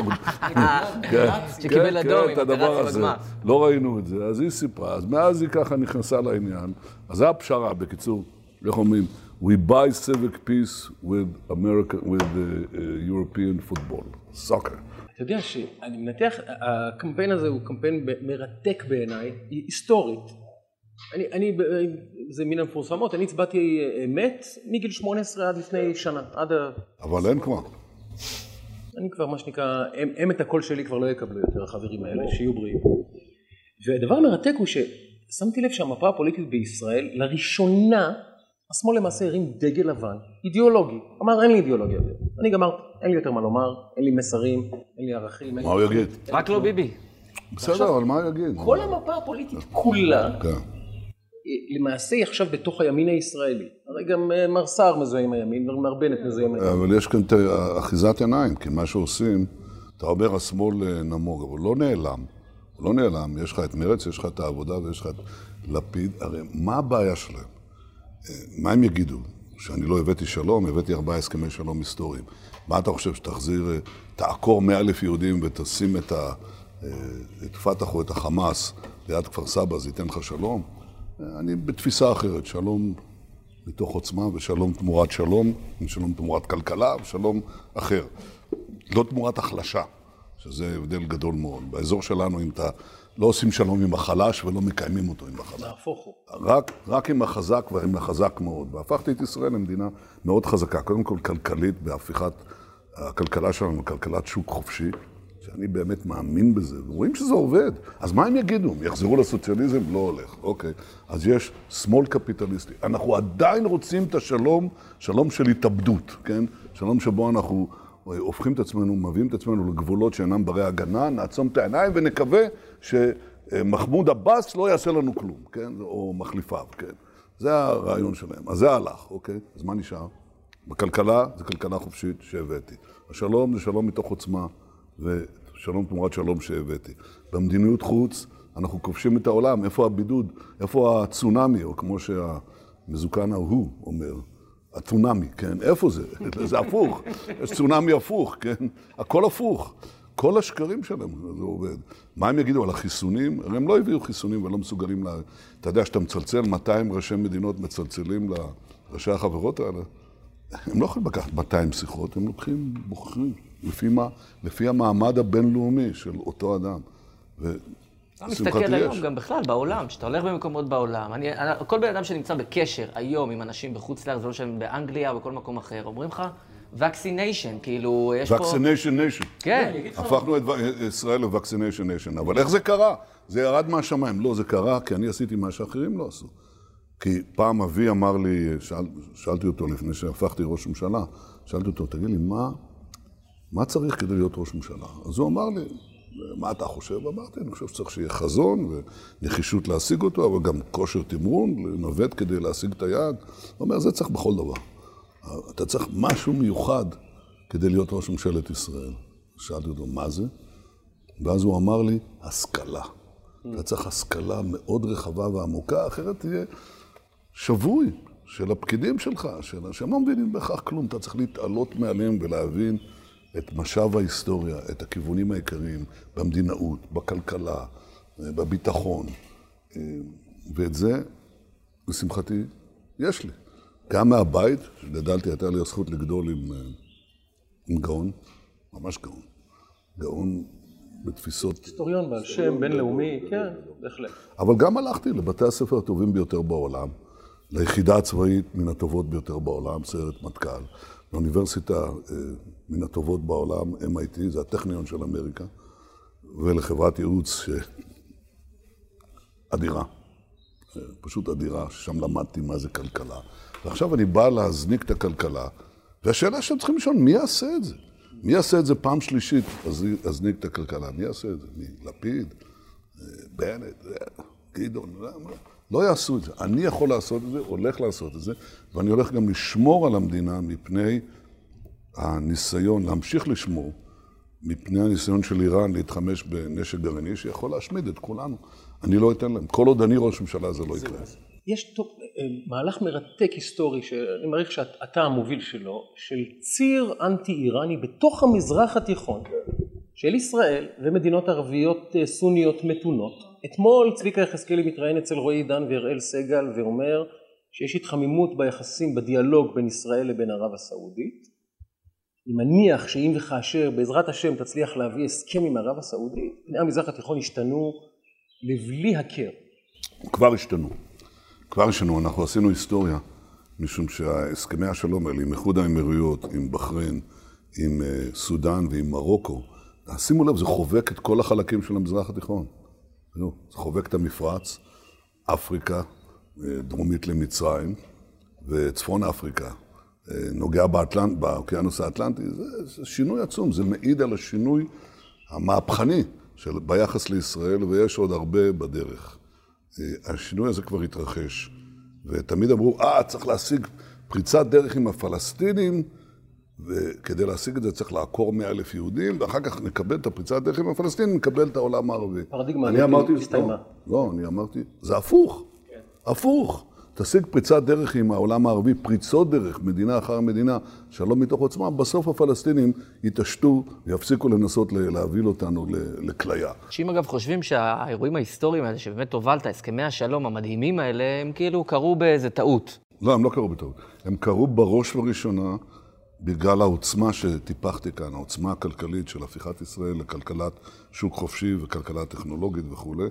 כן, שקיבל אדום עם את הדבר הזה. לא ראינו את זה, אז היא סיפרה, אז מאז היא ככה נכנסה לעניין. אז זו הפשרה, בקיצור, איך אומרים? We buy civic peace with American, with uh, uh, European football, soccer. אתה יודע שאני מנתח, הקמפיין הזה הוא קמפיין מרתק בעיניי, היסטורית. אני, אני, זה מן המפורסמות, אני הצבעתי אה, מת מגיל 18 עד לפני שנה, עד ה... אבל אין כבר. אני כבר, מה שנקרא, הם, הם את הקול שלי כבר לא יקבלו יותר, החברים האלה, שיהיו בריאים. והדבר המרתק הוא ששמתי לב שהמפה הפוליטית בישראל, לראשונה, השמאל למעשה הרים דגל לבן, אידיאולוגי. אמר, אין לי אידיאולוגיה יותר. אני גמר, אין לי יותר מה לומר, אין לי מסרים, אין לי ערכים. מה. הוא יגיד? רק לא ביבי. בסדר, אבל מה הוא יגיד? כל המפה הפוליטית כולה, כן. למעשה היא עכשיו בתוך הימין הישראלי. הרי גם אה, מר סער מזוהה עם הימין, ומר בנט מזוהה עם הימין. אבל יש כאן את אחיזת עיניים, כי מה שעושים, אתה אומר השמאל אה, נמוג, אבל לא נעלם. לא נעלם, יש לך את מרצ, יש לך את העבודה ויש לך את לפיד. הרי מה הבעיה שלהם? מה הם יגידו? שאני לא הבאתי שלום, הבאתי ארבעה הסכמי שלום היסטוריים. מה אתה חושב, שתחזיר, אה, תעקור מאה אלף יהודים ותשים את, ה, אה, את פת"ח או את החמאס ליד כפר סבא, זה ייתן לך שלום? אני בתפיסה אחרת, שלום מתוך עוצמה ושלום תמורת שלום, ושלום תמורת כלכלה ושלום אחר. לא תמורת החלשה, שזה הבדל גדול מאוד. באזור שלנו, אם אתה לא עושים שלום עם החלש ולא מקיימים אותו עם החלש. נהפוך הוא. רק, רק עם החזק ועם החזק מאוד. והפכתי את ישראל למדינה מאוד חזקה, קודם כל כלכלית, בהפיכת הכלכלה שלנו לכלכלת שוק חופשי, שאני באמת מאמין בזה, ורואים שזה עובד. אז מה הם יגידו? הם יחזרו לסוציאליזם? לא הולך, אוקיי. אז יש שמאל קפיטליסטי. אנחנו עדיין רוצים את השלום, שלום של התאבדות, כן? שלום שבו אנחנו הופכים את עצמנו, מביאים את עצמנו לגבולות שאינם ברי הגנה, נעצום את העיניים ונקווה שמחמוד עבאס לא יעשה לנו כלום, כן? או מחליפיו, כן? זה הרעיון שלהם. אז זה הלך, אוקיי? אז מה נשאר? בכלכלה, זה כלכלה חופשית שהבאתי. השלום זה שלום מתוך עוצמה, ושלום תמורת שלום שהבאתי. במדיניות חוץ, אנחנו כובשים את העולם, איפה הבידוד? איפה הצונאמי, או כמו שהמזוקן ההוא אומר, הצונאמי, כן? איפה זה? זה הפוך. יש צונאמי הפוך, כן? הכל הפוך. כל השקרים שלהם, זה עובד. מה הם יגידו על החיסונים? הרי הם לא הביאו חיסונים ולא מסוגלים ל... אתה יודע שאתה מצלצל, 200 ראשי מדינות מצלצלים לראשי החברות האלה? הם לא יכולים לקחת 200 שיחות, הם לוקחים, בוחרים, לפי, מה, לפי המעמד הבינלאומי של אותו אדם. אתה מסתכל היום גם בכלל בעולם, כשאתה הולך במקומות בעולם, אני, כל בן אדם שנמצא בקשר היום עם אנשים בחוץ לארץ, זה לא משנה באנגליה או בכל מקום אחר, אומרים לך, vaccination, כאילו, יש פה... vaccination nation. כן. הפכנו את ישראל ל-vaccination nation, אבל איך זה קרה? זה ירד מהשמיים. לא, זה קרה כי אני עשיתי מה שאחרים לא עשו. כי פעם אבי אמר לי, שאל, שאלתי אותו לפני שהפכתי ראש ממשלה, שאלתי אותו, תגיד לי, מה, מה צריך כדי להיות ראש ממשלה? אז הוא אמר לי, מה אתה חושב? אמרתי, אני חושב שצריך שיהיה חזון ונחישות להשיג אותו, אבל גם כושר תמרון, לנווט כדי להשיג את היעד. הוא אומר, זה צריך בכל דבר. אתה צריך משהו מיוחד כדי להיות ראש ממשלת ישראל. שאלתי אותו, מה זה? ואז הוא אמר לי, השכלה. אתה צריך השכלה מאוד רחבה ועמוקה, אחרת תהיה שבוי של הפקידים שלך, של... שהם לא מבינים בהכרח כלום. אתה צריך להתעלות מעליהם ולהבין את משאב ההיסטוריה, את הכיוונים העיקריים במדינאות, בכלכלה, בביטחון. ואת זה, לשמחתי, יש לי. גם מהבית, שגדלתי, הייתה לי הזכות לגדול עם, עם גאון, ממש גאון. גאון בתפיסות... היסטוריון בעל שם בינלאומי, כן, בהחלט. אבל גם הלכתי לבתי הספר הטובים ביותר בעולם, ליחידה הצבאית מן הטובות ביותר בעולם, סיירת מטכ"ל, לאוניברסיטה מן הטובות בעולם, MIT, זה הטכניון של אמריקה, ולחברת ייעוץ אדירה, פשוט אדירה, ששם למדתי מה זה כלכלה. ועכשיו אני בא להזניק את הכלכלה, והשאלה שאתם צריכים לשאול, מי יעשה את זה? מי יעשה את זה פעם שלישית, להזניק את הכלכלה? מי יעשה את זה? מי? לפיד? בנט? גדעון? לא יעשו את זה. אני יכול לעשות את זה, הולך לעשות את זה, ואני הולך גם לשמור על המדינה מפני הניסיון, להמשיך לשמור, מפני הניסיון של איראן להתחמש בנשק גרעיני שיכול להשמיד את כולנו. אני לא אתן להם. כל עוד אני ראש ממשלה זה לא יקרה. יש מהלך מרתק היסטורי, שאני מעריך שאתה המוביל שלו, של ציר אנטי-איראני בתוך המזרח התיכון, של ישראל ומדינות ערביות סוניות מתונות. אתמול צביקה יחזקאלי מתראיין אצל רועי עידן ואראל סגל ואומר שיש התחממות ביחסים, בדיאלוג בין ישראל לבין ערב הסעודית. אני מניח שאם וכאשר בעזרת השם תצליח להביא הסכם עם ערב הסעודית, פני המזרח התיכון ישתנו לבלי הכר. כבר השתנו. כבר השתנו. אנחנו עשינו היסטוריה, משום שהסכמי השלום האלה עם איחוד האמירויות, עם בחריין, עם סודאן ועם מרוקו, שימו לב, זה חובק את כל החלקים של המזרח התיכון. זה חובק את המפרץ, אפריקה, דרומית למצרים, וצפון אפריקה, נוגע באטלנט, באוקיינוס האטלנטי, זה, זה שינוי עצום, זה מעיד על השינוי המהפכני של, ביחס לישראל, ויש עוד הרבה בדרך. השינוי הזה כבר התרחש, ותמיד אמרו, אה, צריך להשיג פריצת דרך עם הפלסטינים, וכדי להשיג את זה צריך לעקור מאה אלף יהודים, ואחר כך נקבל את הפריצת דרך עם הפלסטינים, נקבל את העולם הערבי. פרדיגמה אני אמרתי, הסתיימה. לא, לא, אני אמרתי, זה הפוך, כן. הפוך. תשיג פריצת דרך עם העולם הערבי, פריצות דרך, מדינה אחר מדינה, שלום מתוך עוצמה, בסוף הפלסטינים יתעשתו ויפסיקו לנסות להוביל אותנו לכליה. אנשים אגב חושבים שהאירועים ההיסטוריים האלה, שבאמת הובלת, הסכמי השלום המדהימים האלה, הם כאילו קרו באיזה טעות. לא, הם לא קרו בטעות. הם קרו בראש ובראשונה בגלל העוצמה שטיפחתי כאן, העוצמה הכלכלית של הפיכת ישראל לכלכלת שוק חופשי וכלכלה טכנולוגית וכולי.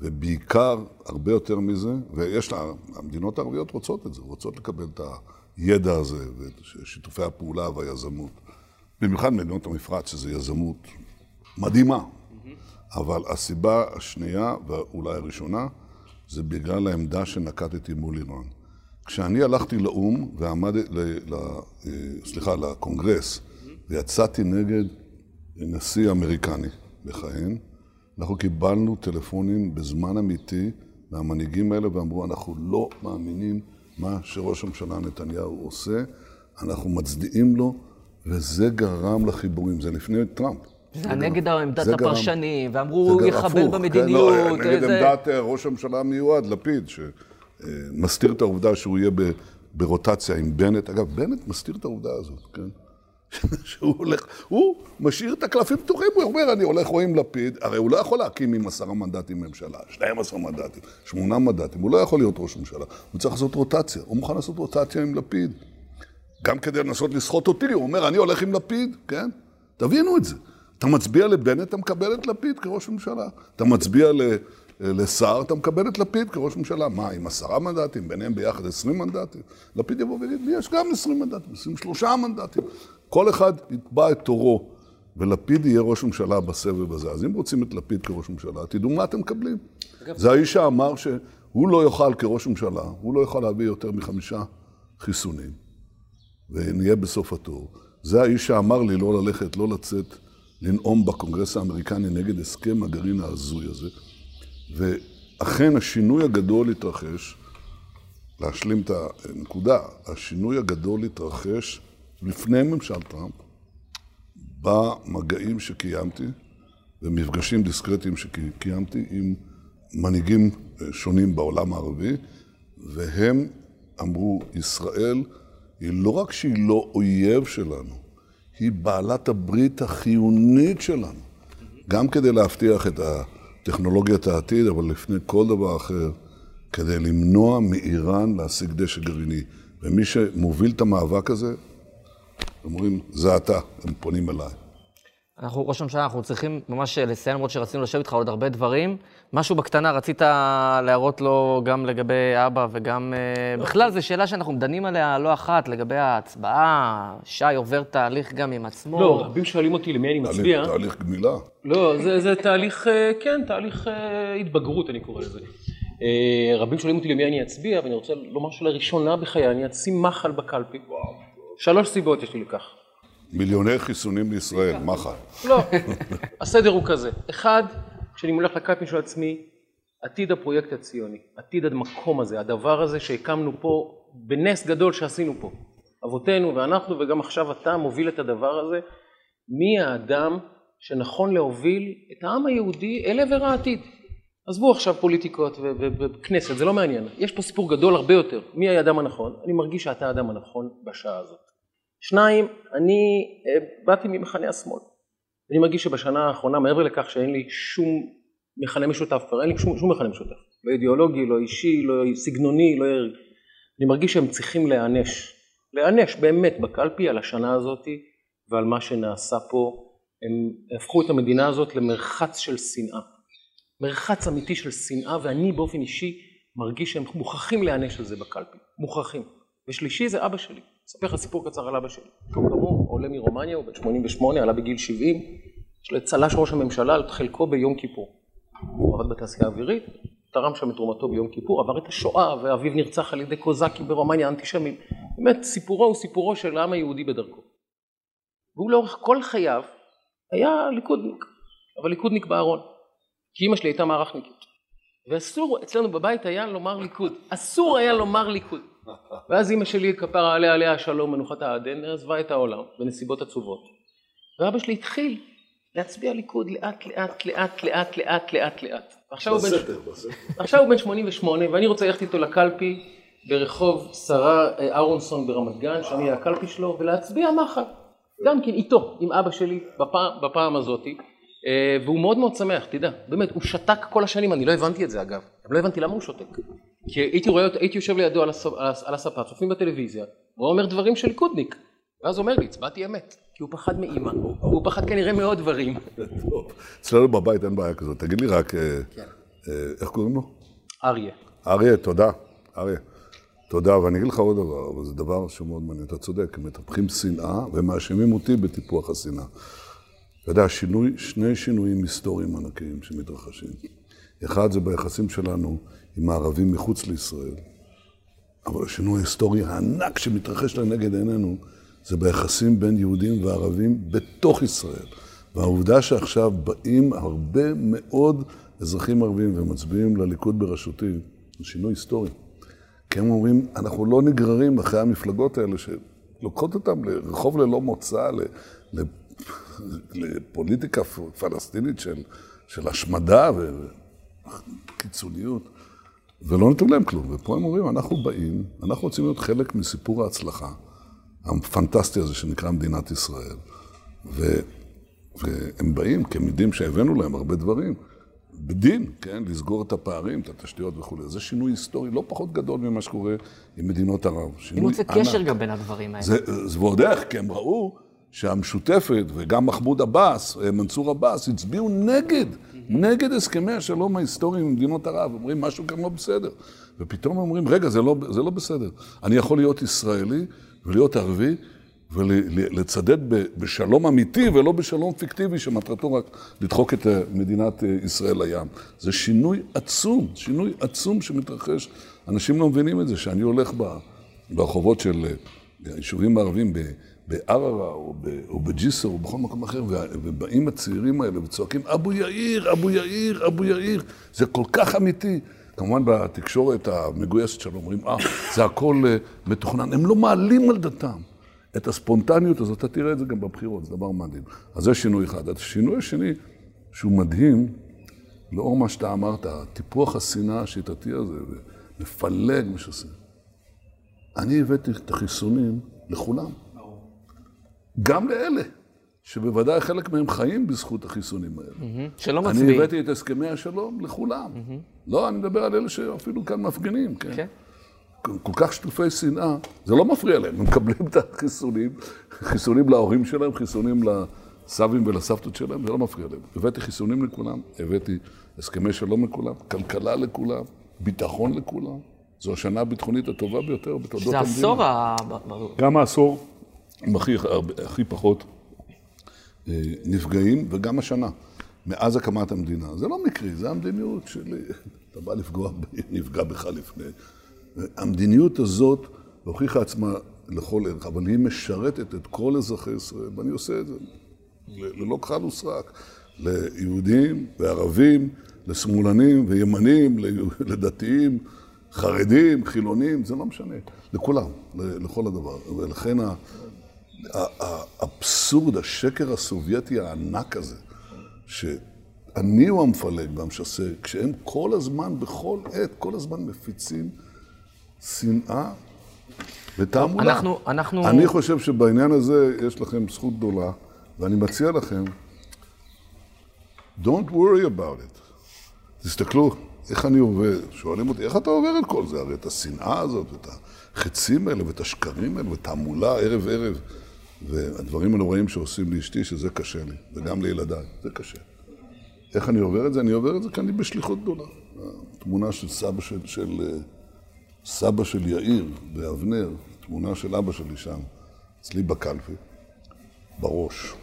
ובעיקר, הרבה יותר מזה, ויש לה, המדינות הערביות רוצות את זה, רוצות לקבל את הידע הזה ואת שיתופי הפעולה והיזמות. במיוחד מדינות המפרץ, שזו יזמות מדהימה. אבל הסיבה השנייה, ואולי הראשונה, זה בגלל העמדה שנקטתי מול איראן. כשאני הלכתי לאו"ם ועמד, ל, ל, סליחה, לקונגרס. ויצאתי נגד נשיא אמריקני מכהן. אנחנו קיבלנו טלפונים בזמן אמיתי מהמנהיגים האלה ואמרו, אנחנו לא מאמינים מה שראש הממשלה נתניהו עושה, אנחנו מצדיעים לו, וזה גרם לחיבורים. זה לפני טראמפ. זה היה נגד עמדת הפרשנים, ואמרו, הוא יחבל הפוך, כן, לא, במדיניות. נגד עמדת אה, ראש הממשלה המיועד, לפיד, שמסתיר את העובדה שהוא יהיה ברוטציה עם בנט. אגב, בנט מסתיר את העובדה הזאת, כן? שהוא הולך, הוא משאיר את הקלפים פתוחים, הוא אומר, אני הולך רואים לפיד, הרי הוא לא יכול להקים עם עשרה מנדטים ממשלה, 12 מנדטים, שמונה מנדטים, הוא לא יכול להיות ראש ממשלה, הוא צריך לעשות רוטציה, הוא מוכן לעשות רוטציה עם לפיד. גם כדי לנסות לסחוט אותי, הוא אומר, אני הולך עם לפיד, כן? תבינו את זה. אתה מצביע לבנט, אתה מקבל את לפיד כראש ממשלה. אתה מצביע ל- לסער, אתה מקבל את לפיד כראש ממשלה. מה, עם עשרה מנדטים, ביניהם ביחד עשרים מנדטים? לפיד יבוא ויגיד, לי יש גם עשרים מנדטים, עשרים שלושה מנדטים. כל אחד יתבע את תורו, ולפיד יהיה ראש ממשלה בסבב הזה. אז אם רוצים את לפיד כראש ממשלה, תדעו מה אתם מקבלים. זה האיש שאמר שהוא לא יוכל כראש ממשלה, הוא לא יכול להביא יותר מחמישה חיסונים. ונהיה בסוף התור. זה האיש שאמר לי לא ללכת, לא לצאת, לנאום בקונגרס האמריקני נגד הסכם הגרעין ההזוי הזה. ואכן השינוי הגדול התרחש, להשלים את הנקודה, השינוי הגדול התרחש לפני ממשל טראמפ, במגעים שקיימתי ומפגשים דיסקרטיים שקיימתי עם מנהיגים אה, שונים בעולם הערבי, והם אמרו, ישראל היא לא רק שהיא לא אויב שלנו, היא בעלת הברית החיונית שלנו. גם כדי להבטיח את הטכנולוגיית העתיד, אבל לפני כל דבר אחר, כדי למנוע מאיראן להשיג דשא גרעיני. ומי שמוביל את המאבק הזה, אומרים, זה אתה, הם פונים אליי. אנחנו, ראש הממשלה, אנחנו צריכים ממש לסיים, למרות שרצינו לשבת איתך עוד הרבה דברים. משהו בקטנה, רצית להראות לו גם לגבי אבא וגם... אה, בכלל, זו שאלה שאנחנו דנים עליה לא אחת, לגבי ההצבעה. שי עובר תהליך גם עם עצמו. לא, רבים שואלים אותי למי אני מצביע. תהליך, תהליך גמילה. לא, זה, זה תהליך, אה, כן, תהליך אה, התבגרות, אני קורא לזה. רבים שואלים אותי למי אני אצביע, ואני רוצה לומר שלראשונה בחיי אני אשים מחל בקלפי. שלוש סיבות יש לי לכך. מיליוני חיסונים לישראל, מחל. לא, הסדר הוא כזה. אחד, כשאני הולך לקלפי של עצמי, עתיד הפרויקט הציוני, עתיד המקום הזה, הדבר הזה שהקמנו פה, בנס גדול שעשינו פה. אבותינו ואנחנו וגם עכשיו אתה מוביל את הדבר הזה. מי האדם שנכון להוביל את העם היהודי אל עבר העתיד? עזבו עכשיו פוליטיקות וכנסת, זה לא מעניין. יש פה סיפור גדול הרבה יותר. מי האדם הנכון? אני מרגיש שאתה האדם הנכון בשעה הזאת. שניים, אני אה, באתי ממחנה השמאל. אני מרגיש שבשנה האחרונה, מעבר לכך שאין לי שום מכנה משותף כבר, אין לי שום, שום מכנה משותף. לא אידיאולוגי, לא אישי, לא סגנוני, לא... אני מרגיש שהם צריכים להיענש. להיענש באמת בקלפי על השנה הזאת ועל מה שנעשה פה. הם הפכו את המדינה הזאת למרחץ של שנאה. מרחץ אמיתי של שנאה, ואני באופן אישי מרגיש שהם מוכרחים להיענש על זה בקלפי. מוכרחים. ושלישי זה אבא שלי. אספר לך סיפור קצר על אבא שלי. עולה מרומניה, הוא בן 88, עלה בגיל 70. יש צל"ש ראש הממשלה על חלקו ביום כיפור. הוא עבד בתעשייה האווירית, תרם שם את תרומתו ביום כיפור, עבר את השואה, ואביו נרצח על ידי קוזקים ברומניה, אנטישמים. באמת, סיפורו הוא סיפורו של העם היהודי בדרכו. והוא לאורך כל חייו היה ליכודניק, אבל ליכודניק בארון. כי אימא שלי הייתה מערכניקית. ואסור, אצלנו בבית היה לומר ליכוד. אסור היה לומר ליכוד. ואז אימא שלי, כפרה עליה עליה השלום, מנוחת העדן, עזבה את העולם בנסיבות עצובות. ואבא שלי התחיל להצביע ליכוד לאט לאט לאט לאט לאט לאט לאט. ועכשיו הוא בן... עכשיו הוא בן 88 ואני רוצה ללכת איתו לקלפי ברחוב שרה אה, אהרונסון ברמת גן, שאני הקלפי שלו, ולהצביע מחר. גם כן איתו, עם אבא שלי, בפעם, בפעם הזאתי. אה, והוא מאוד מאוד שמח, תדע, באמת, הוא שתק כל השנים, אני לא הבנתי את זה אגב, לא הבנתי למה הוא שותק. כי הייתי רואה, הייתי יושב לידו על הספ- על הספה, צופים בטלוויזיה, והוא אומר דברים של ליכודניק. ואז הוא אומר לי, הצבעתי אמת, כי הוא פחד מאימא, והוא פחד כנראה מעוד דברים. טוב, אצלנו בבית אין בעיה כזאת. תגיד לי רק, אה, אה, איך קוראים לו? אריה. אריה, תודה. אריה, תודה. ואני אגיד לך עוד דבר, אבל זה דבר שהוא מאוד מעניין. אתה צודק, הם מטפחים שנאה ומאשימים אותי בטיפוח השנאה. אתה יודע, שינוי, שני שינויים היסטוריים ענקיים שמתרחשים. אחד זה ביחסים שלנו עם הערבים מחוץ לישראל, אבל השינוי ההיסטורי הענק שמתרחש לנגד עינינו זה ביחסים בין יהודים וערבים בתוך ישראל. והעובדה שעכשיו באים הרבה מאוד אזרחים ערבים ומצביעים לליכוד בראשותי, זה שינוי היסטורי. כי הם אומרים, אנחנו לא נגררים אחרי המפלגות האלה שלוקחות אותם לרחוב ללא מוצא, לפוליטיקה פלסטינית של, של השמדה וקיצוניות, ולא נותנים להם כלום. ופה הם אומרים, אנחנו באים, אנחנו רוצים להיות חלק מסיפור ההצלחה הפנטסטי הזה שנקרא מדינת ישראל. ו, והם באים יודעים שהבאנו להם הרבה דברים. בדין, כן, לסגור את הפערים, את התשתיות וכולי. זה שינוי היסטורי לא פחות גדול ממה שקורה עם מדינות ערב. אני מוצא קשר גם בין הדברים האלה. זה, זה ועוד איך, כי הם ראו שהמשותפת, וגם מחמוד עבאס, אה, מנסור עבאס, הצביעו נגד, נגד הסכמי השלום ההיסטוריים עם מדינות ערב. אומרים, משהו כאן לא בסדר. ופתאום אומרים, רגע, זה לא, זה לא בסדר. אני יכול להיות ישראלי ולהיות ערבי, ולצדד בשלום אמיתי ולא בשלום פיקטיבי שמטרתו רק לדחוק את אה, מדינת אה, ישראל לים. זה שינוי עצום, שינוי עצום שמתרחש. אנשים לא מבינים את זה, שאני הולך ברחובות של היישובים הערבים בערערה או, או בג'יסר או בכל מקום אחר, ובאים הצעירים האלה וצועקים, אבו יאיר, אבו יאיר, אבו יאיר. זה כל כך אמיתי. כמובן בתקשורת המגויסת שלו אומרים, אה, זה הכל אה, מתוכנן. הם לא מעלים על דתם. את הספונטניות הזאת, אתה תראה את זה גם בבחירות, זה דבר מדהים. אז זה שינוי אחד. השינוי השני, שהוא מדהים, לאור מה שאתה אמרת, טיפוח השנאה השיטתי הזה, ומפלג מה שעושה. אני הבאתי את החיסונים לכולם. גם לאלה, שבוודאי חלק מהם חיים בזכות החיסונים האלה. שלא מצביעים. אני הבאתי את הסכמי השלום לכולם. לא, אני מדבר על אלה שאפילו כאן מפגינים, כן? כן. כל כך שטופי שנאה, זה לא מפריע להם, הם מקבלים את החיסונים, חיסונים להורים שלהם, חיסונים לסבים ולסבתות שלהם, זה לא מפריע להם. הבאתי חיסונים לכולם, הבאתי הסכמי שלום לכולם, כלכלה לכולם, ביטחון לכולם. זו השנה הביטחונית הטובה ביותר בתולדות המדינה. זה עשור ה... גם העשור עם הכי, הכי פחות אה, נפגעים, וגם השנה, מאז הקמת המדינה. זה לא מקרי, זה המדיניות שלי. אתה בא לפגוע, נפגע בך לפני. המדיניות הזאת הוכיחה עצמה לכל ערך, אבל היא משרתת את כל אזרחי ישראל, ואני עושה את זה ללא כחל וסרק, ליהודים וערבים, לשמאלנים וימנים, לדתיים, חרדים, חילונים, זה לא משנה, לכולם, לכל הדבר. ולכן האבסורד, השקר הסובייטי הענק הזה, שאני הוא המפלג והמשסה, כשהם כל הזמן, בכל עת, כל הזמן מפיצים שנאה ותעמולה. אנחנו, אנחנו... אני חושב שבעניין הזה יש לכם זכות גדולה, ואני מציע לכם, don't worry about it. תסתכלו, איך אני עובד, שואלים אותי, איך אתה עובר את כל זה? הרי את השנאה הזאת, ואת החצים האלה, ואת השקרים האלה, ואת תעמולה ערב ערב, והדברים הנוראים שעושים לאשתי, שזה קשה לי, וגם לילדיי, זה קשה. איך אני עובר את זה? אני עובר את זה כי אני בשליחות גדולה. התמונה של סבא של, של סבא של יאיר באבנר, תמונה של אבא שלי שם, אצלי בקלפי, בראש.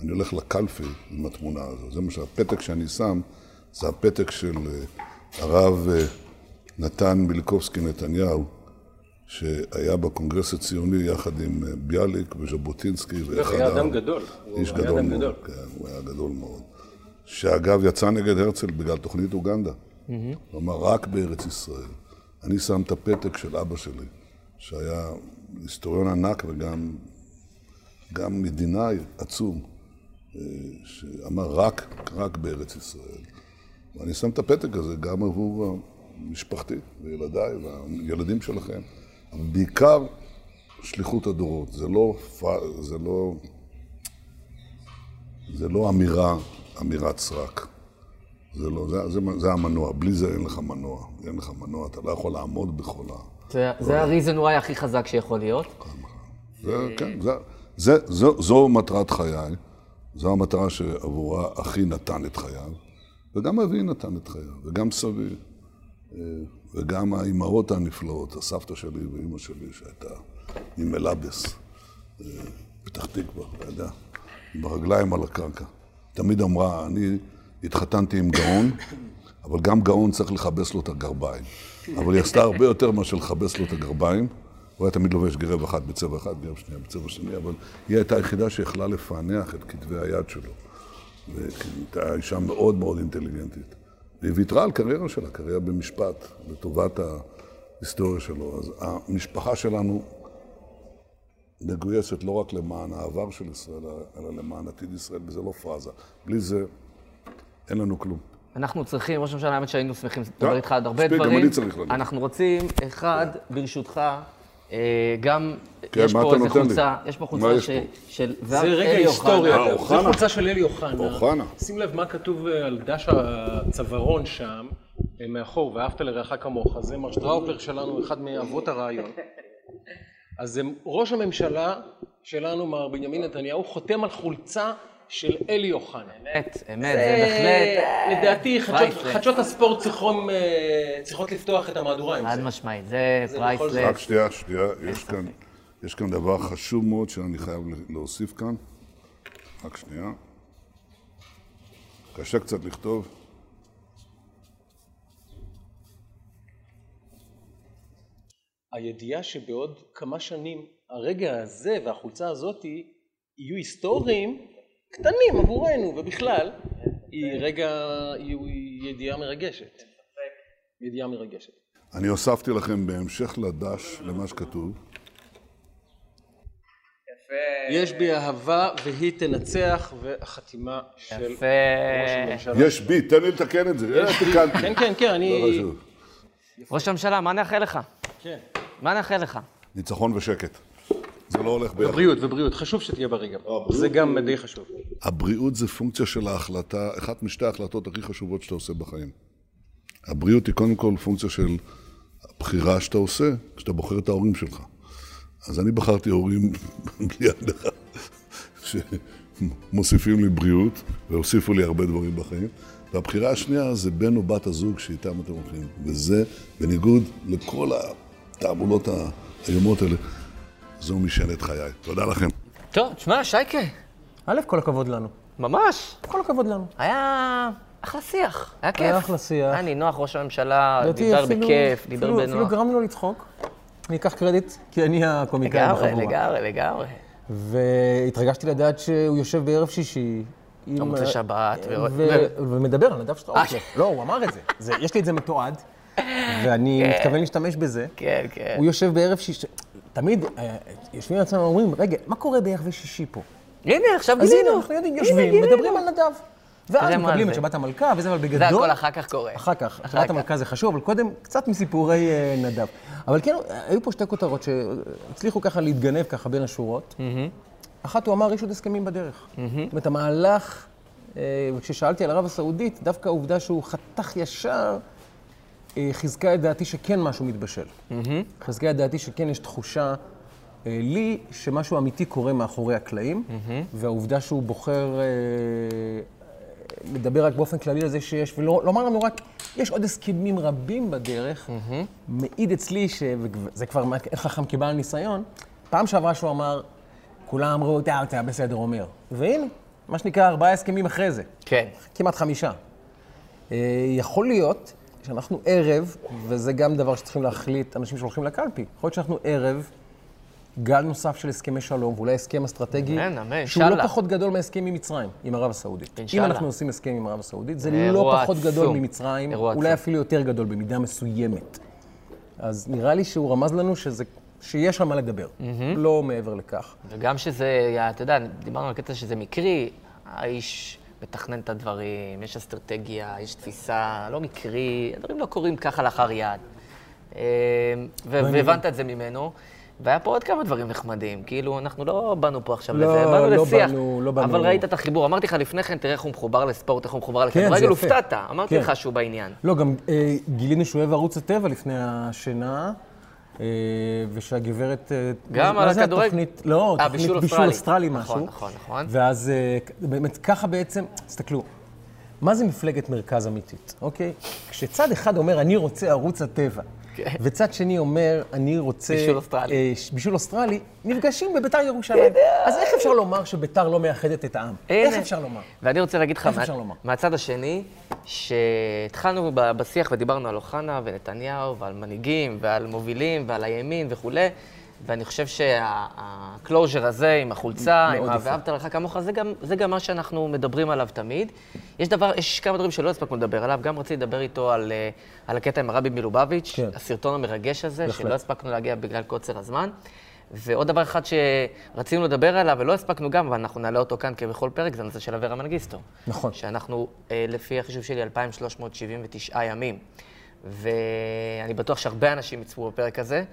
אני הולך לקלפי עם התמונה הזו. זה מה שהפתק שאני שם, זה הפתק של אה, הרב אה, נתן מיליקובסקי נתניהו, שהיה בקונגרס הציוני יחד עם אה, ביאליק וז'בוטינסקי. הוא היה אדם גדול. איש גדול מאוד, כן, הוא היה גדול מאוד. שאגב יצא נגד הרצל בגלל תוכנית אוגנדה. הוא אמר, רק בארץ ישראל. אני שם את הפתק של אבא שלי, שהיה היסטוריון ענק וגם גם מדינאי עצום, אה, שאמר רק, רק בארץ ישראל. ואני שם את הפתק הזה גם עבור משפחתי וילדיי והילדים שלכם, אבל בעיקר שליחות הדורות. זה לא, זה לא, זה לא אמירה, אמירת סרק. זה לא, זה, זה, זה המנוע, בלי זה אין לך מנוע. אין לך מנוע, אתה לא יכול לעמוד בכל ה... זה, זה ה-reason why הכי חזק שיכול להיות. זה, כן, זה, זה, זו, זו מטרת חיי, זו המטרה שעבורה אחי נתן את חייו, וגם אבי נתן את חייו, וגם סבי, וגם האימהות הנפלאות, הסבתא שלי ואימא שלי, שהייתה ממלאבס, אה, פתח תקווה, אתה יודע, עם הרגליים על הקרקע. תמיד אמרה, אני... התחתנתי עם גאון, אבל גם גאון צריך לכבס לו את הגרביים. אבל היא עשתה הרבה יותר מאשר לכבס לו את הגרביים, הוא היה תמיד לובש גרב אחת בצבע אחד, גרב שנייה בצבע שני, אבל היא הייתה היחידה שיכלה לפענח את כתבי היד שלו. והייתה אישה מאוד מאוד אינטליגנטית. והיא ויתרה על קריירה שלה, קריירה במשפט, לטובת ההיסטוריה שלו. אז המשפחה שלנו מגויסת לא רק למען העבר של ישראל, אלא למען עתיד ישראל, וזה לא פראזה. בלי זה, אין לנו כלום. אנחנו צריכים, ראש הממשלה, האמת שהיינו שמחים לדבר איתך על הרבה מספיק, גם דברים. אני צריך להגיד. אנחנו רוצים, אחד, ברשותך, אה, גם, כן, יש פה איזה לי? חולצה, יש פה חולצה ש-? של... זה רגע. היסטורי. אה, זו אוחנה. חולצה של אלי אוחנה. אוחנה. שים לב מה כתוב אה, על דש הצווארון שם, אה, מאחור, ואהבת לרעך כמוך. זה מר שטראופלר שלנו, אחד מאבות הרעיון. אז זה ראש הממשלה שלנו, מר בנימין נתניהו, חותם על חולצה של אלי אוחנה. אמת, אמת, זה בהחלט... אה, לדעתי חדשות- priceless. הספורט צריכות, אה, צריכות לפתוח את המהדורה עם חד זה. משמעית, זה זאת. רק priceless. שנייה, שנייה, יש כאן, יש כאן דבר חשוב מאוד שאני חייב להוסיף כאן. רק שנייה. קשה קצת לכתוב. הידיעה שבעוד כמה שנים הרגע הזה והחולצה הזאת יהיו היסטוריים קטנים עבורנו ובכלל, היא רגע, היא ידיעה מרגשת. ידיעה מרגשת. אני הוספתי לכם בהמשך לדש, למה שכתוב, יש בי אהבה והיא תנצח והחתימה של. ראש הממשלה. יש בי, תן לי לתקן את זה. אה, תיקנתי. כן, כן, כן, לא אני... חשוב. ראש הממשלה, מה נאחל לך? כן. מה נאחל לך? ניצחון ושקט. לא הולך ביחד. ובריאות, ובריאות. חשוב שתהיה בריא גם. זה גם די חשוב. הבריאות זה פונקציה של ההחלטה, אחת משתי ההחלטות הכי חשובות שאתה עושה בחיים. הבריאות היא קודם כל פונקציה של הבחירה שאתה עושה, כשאתה בוחר את ההורים שלך. אז אני בחרתי הורים בלי הנחה, שמוסיפים לי בריאות, והוסיפו לי הרבה דברים בחיים. והבחירה השנייה זה בן או בת הזוג שאיתם אתם הולכים. וזה, בניגוד לכל התעמולות האיומות האלה, זו משענת חיי. תודה לכם. טוב, תשמע, שייקה, א', כל הכבוד לנו. ממש, כל הכבוד לנו. היה אחלה שיח, היה כיף. היה אחלה שיח. היה נינוח, ראש הממשלה, דיבר אפילו- בכיף, דיבר אפילו- אפילו בנוח. גרם לו לצחוק. אני אקח קרדיט, כי אני הקומיקאי לגמרי, בחבורה. לגמרי, לגמרי. והתרגשתי לדעת שהוא יושב בערב שישי. עם- במוצאי שבת, ו- ו- ומדבר על נדב שטראוכלר. אה. לא, הוא אמר את זה. זה. יש לי את זה מתועד, ואני מתכוון להשתמש בזה. כן, כן. הוא יושב בערב שישי. תמיד אה, יושבים לעצמם ואומרים, רגע, מה קורה בערב שישי פה? הנה, עכשיו אז הנה, גילינו. אנחנו יודעים, יושבים, גילינו. מדברים על נדב. ואז מקבלים. את שבת המלכה, וזה, אבל בגדול... זה הכל אחר כך קורה. אחר כך. שבת. המלכה זה חשוב, אבל קודם קצת מסיפורי אה, נדב. אבל כן, היו פה שתי כותרות שהצליחו ככה להתגנב ככה בין השורות. אחת, הוא אמר, יש עוד הסכמים בדרך. זאת אומרת, המהלך, אה, וכששאלתי על ערב הסעודית, דווקא העובדה שהוא חתך ישר, חיזקה את דעתי שכן משהו מתבשל. חיזקה את דעתי שכן יש תחושה אה, לי שמשהו אמיתי קורה מאחורי הקלעים, והעובדה שהוא בוחר אה, לדבר רק באופן כללי על זה שיש, ולומר לנו רק, יש עוד הסכמים רבים בדרך, מעיד אצלי, וזה כבר חכם כבעל ניסיון, פעם שעברה שהוא אמר, כולם אמרו, אתה, אתה בסדר אומר. והנה, מה שנקרא, ארבעה הסכמים אחרי זה. כן. כמעט חמישה. אה, יכול להיות שאנחנו ערב, וזה גם דבר שצריכים להחליט אנשים שהולכים לקלפי, יכול להיות שאנחנו ערב גל נוסף של הסכמי שלום, ואולי הסכם אסטרטגי, אמן, אמן, שהוא לא אינשאללה. פחות גדול מהסכם עם מצרים, עם ערב הסעודית. אם. אנחנו עושים הסכם עם ערב הסעודית, זה לא פחות. גדול ממצרים, אולי. אפילו יותר גדול במידה מסוימת. אז נראה לי שהוא רמז לנו שזה, שיש על מה לדבר, לא מעבר לכך. וגם שזה, אתה יודע, דיברנו על קטע שזה מקרי, האיש מתכנן את הדברים, יש אסטרטגיה, יש תפיסה, לא מקרי, הדברים לא קורים ככה לאחר יד. ו- והבנת את זה ממנו. והיה פה עוד כמה דברים נחמדים, כאילו, אנחנו לא באנו פה עכשיו לא, לזה, באנו לא לשיח. באנו- לא באנו- אבל ראית את החיבור, אמרתי לך לפני כן, תראה איך הוא מחובר לספורט, איך הוא מחובר כן, זה לכדורגל, יפה. הופתעת, אמרתי כן. לך שהוא בעניין. לא, גם אה, גילינו שהוא אוהב ערוץ הטבע לפני השינה, ושהגברת... אה, גם על הכדורגל? התוכנית? לא, אה, תוכנית בישול בישול אוסטרלי. נכון, משהו. נכון, נכון. ואז אה, באמת ככה בעצם, תסתכלו, מה זה מפלגת מרכז אמיתית, אוקיי? כשצד אחד אומר, אני רוצה ערוץ הטבע, כן. וצד שני אומר, אני רוצה... בישול אוסטרלי. אה, בישול אוסטרלי, נפגשים בביתר ירושלים. אז איך אפשר לומר שביתר לא מאחדת את העם? איך. אפשר לומר? ואני רוצה להגיד לך, מה-? מהצד השני, שהתחלנו בשיח ודיברנו על אוחנה ונתניהו ועל מנהיגים ועל מובילים ועל הימין וכולי, ואני חושב שה closure הזה עם החולצה, עם. ה"ואהבת לרעך כמוך", זה גם, זה גם מה שאנחנו מדברים עליו תמיד. יש דבר, יש כמה דברים שלא הספקנו לדבר עליו, גם רציתי לדבר איתו על, אה, על הקטע עם הרבי מלובביץ', כן. הסרטון המרגש הזה, בהחלט. שלא הספקנו להגיע בגלל קוצר הזמן. ועוד דבר אחד שרצינו לדבר עליו ולא הספקנו גם, אבל אנחנו נעלה אותו כאן כבכל פרק, זה הנושא של אברה מנגיסטו. נכון. שאנחנו, אה, לפי החישוב שלי, 2,379 ימים. ואני בטוח שהרבה אנשים יצפו בפרק הזה,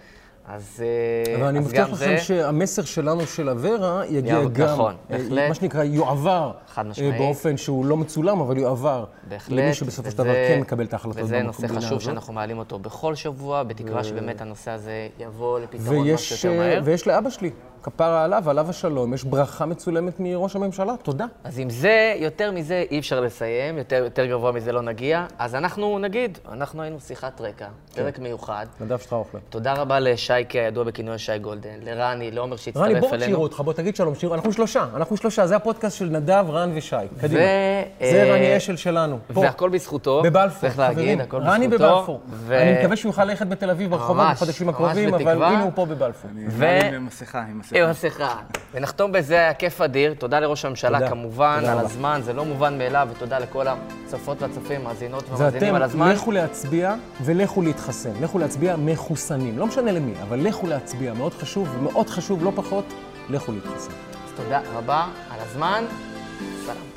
אז, אה, אבל אני אז מבטיח לכם זה... שהמסר שלנו של אברה יגיע גם, נכון, אה, בהחלט. מה שנקרא, יועבר חד אה, משמעית. באופן שהוא לא מצולם, אבל יועבר בהחלט. למי שבסופו של דבר כן מקבל את ההחלטות וזה נושא חשוב הזאת. שאנחנו מעלים אותו בכל שבוע, בתקווה שבאמת הנושא הזה יבוא לפתרון ויש, שיותר אה, מהר. ויש לאבא שלי, כפרה עליו, עליו השלום, יש ברכה מצולמת מראש הממשלה, תודה. אז עם זה, יותר מזה אי אפשר לסיים, יותר, יותר גבוה מזה לא נגיע. אז אנחנו נגיד, אנחנו היינו שיחת רקע, כן. פרק מיוחד. נדב שטראוכלר. תודה רבה לשייקה, הידוע בכינוי שי גולדן, לרני, לעומר שהצטרף רני, אלינו. בוא שירו אותך, בוא תגיד שלום, שירו, אנחנו שלושה, אנחנו שלושה, זה הפודקאסט של נדב, רן ושי, קדימה. ו- זה אה, רני אשל שלנו, פה, והכל בזכותו. בבלפור, צריך להגיד, חברים, הכל רני בזכותו. בבלפור. ו- אני מקווה שהוא יוכל ללכת בתל אביב ברחובות בחודשים הקרובים, אבל. הנה הוא פה בבלפור. ו- עם מסכה, עם מסכה. עם מסכה. ונחתום בזה, היה כיף אדיר. תודה לראש הממשלה תודה. כמובן, תודה על. הזמן, זה לא מובן מאליו, ותודה לכל הצופות והצופים, מאזינות ומאזינים על ואתם, הזמן. לכו להצביע ולכו להתחסן. לכו להצביע מחוסנים. לא משנה למי, אבל לכו להצביע. מאוד חשוב, ומאוד חשוב, לא פחות, לכו להתחסן. אז תודה רבה על הזמן. סלמתק.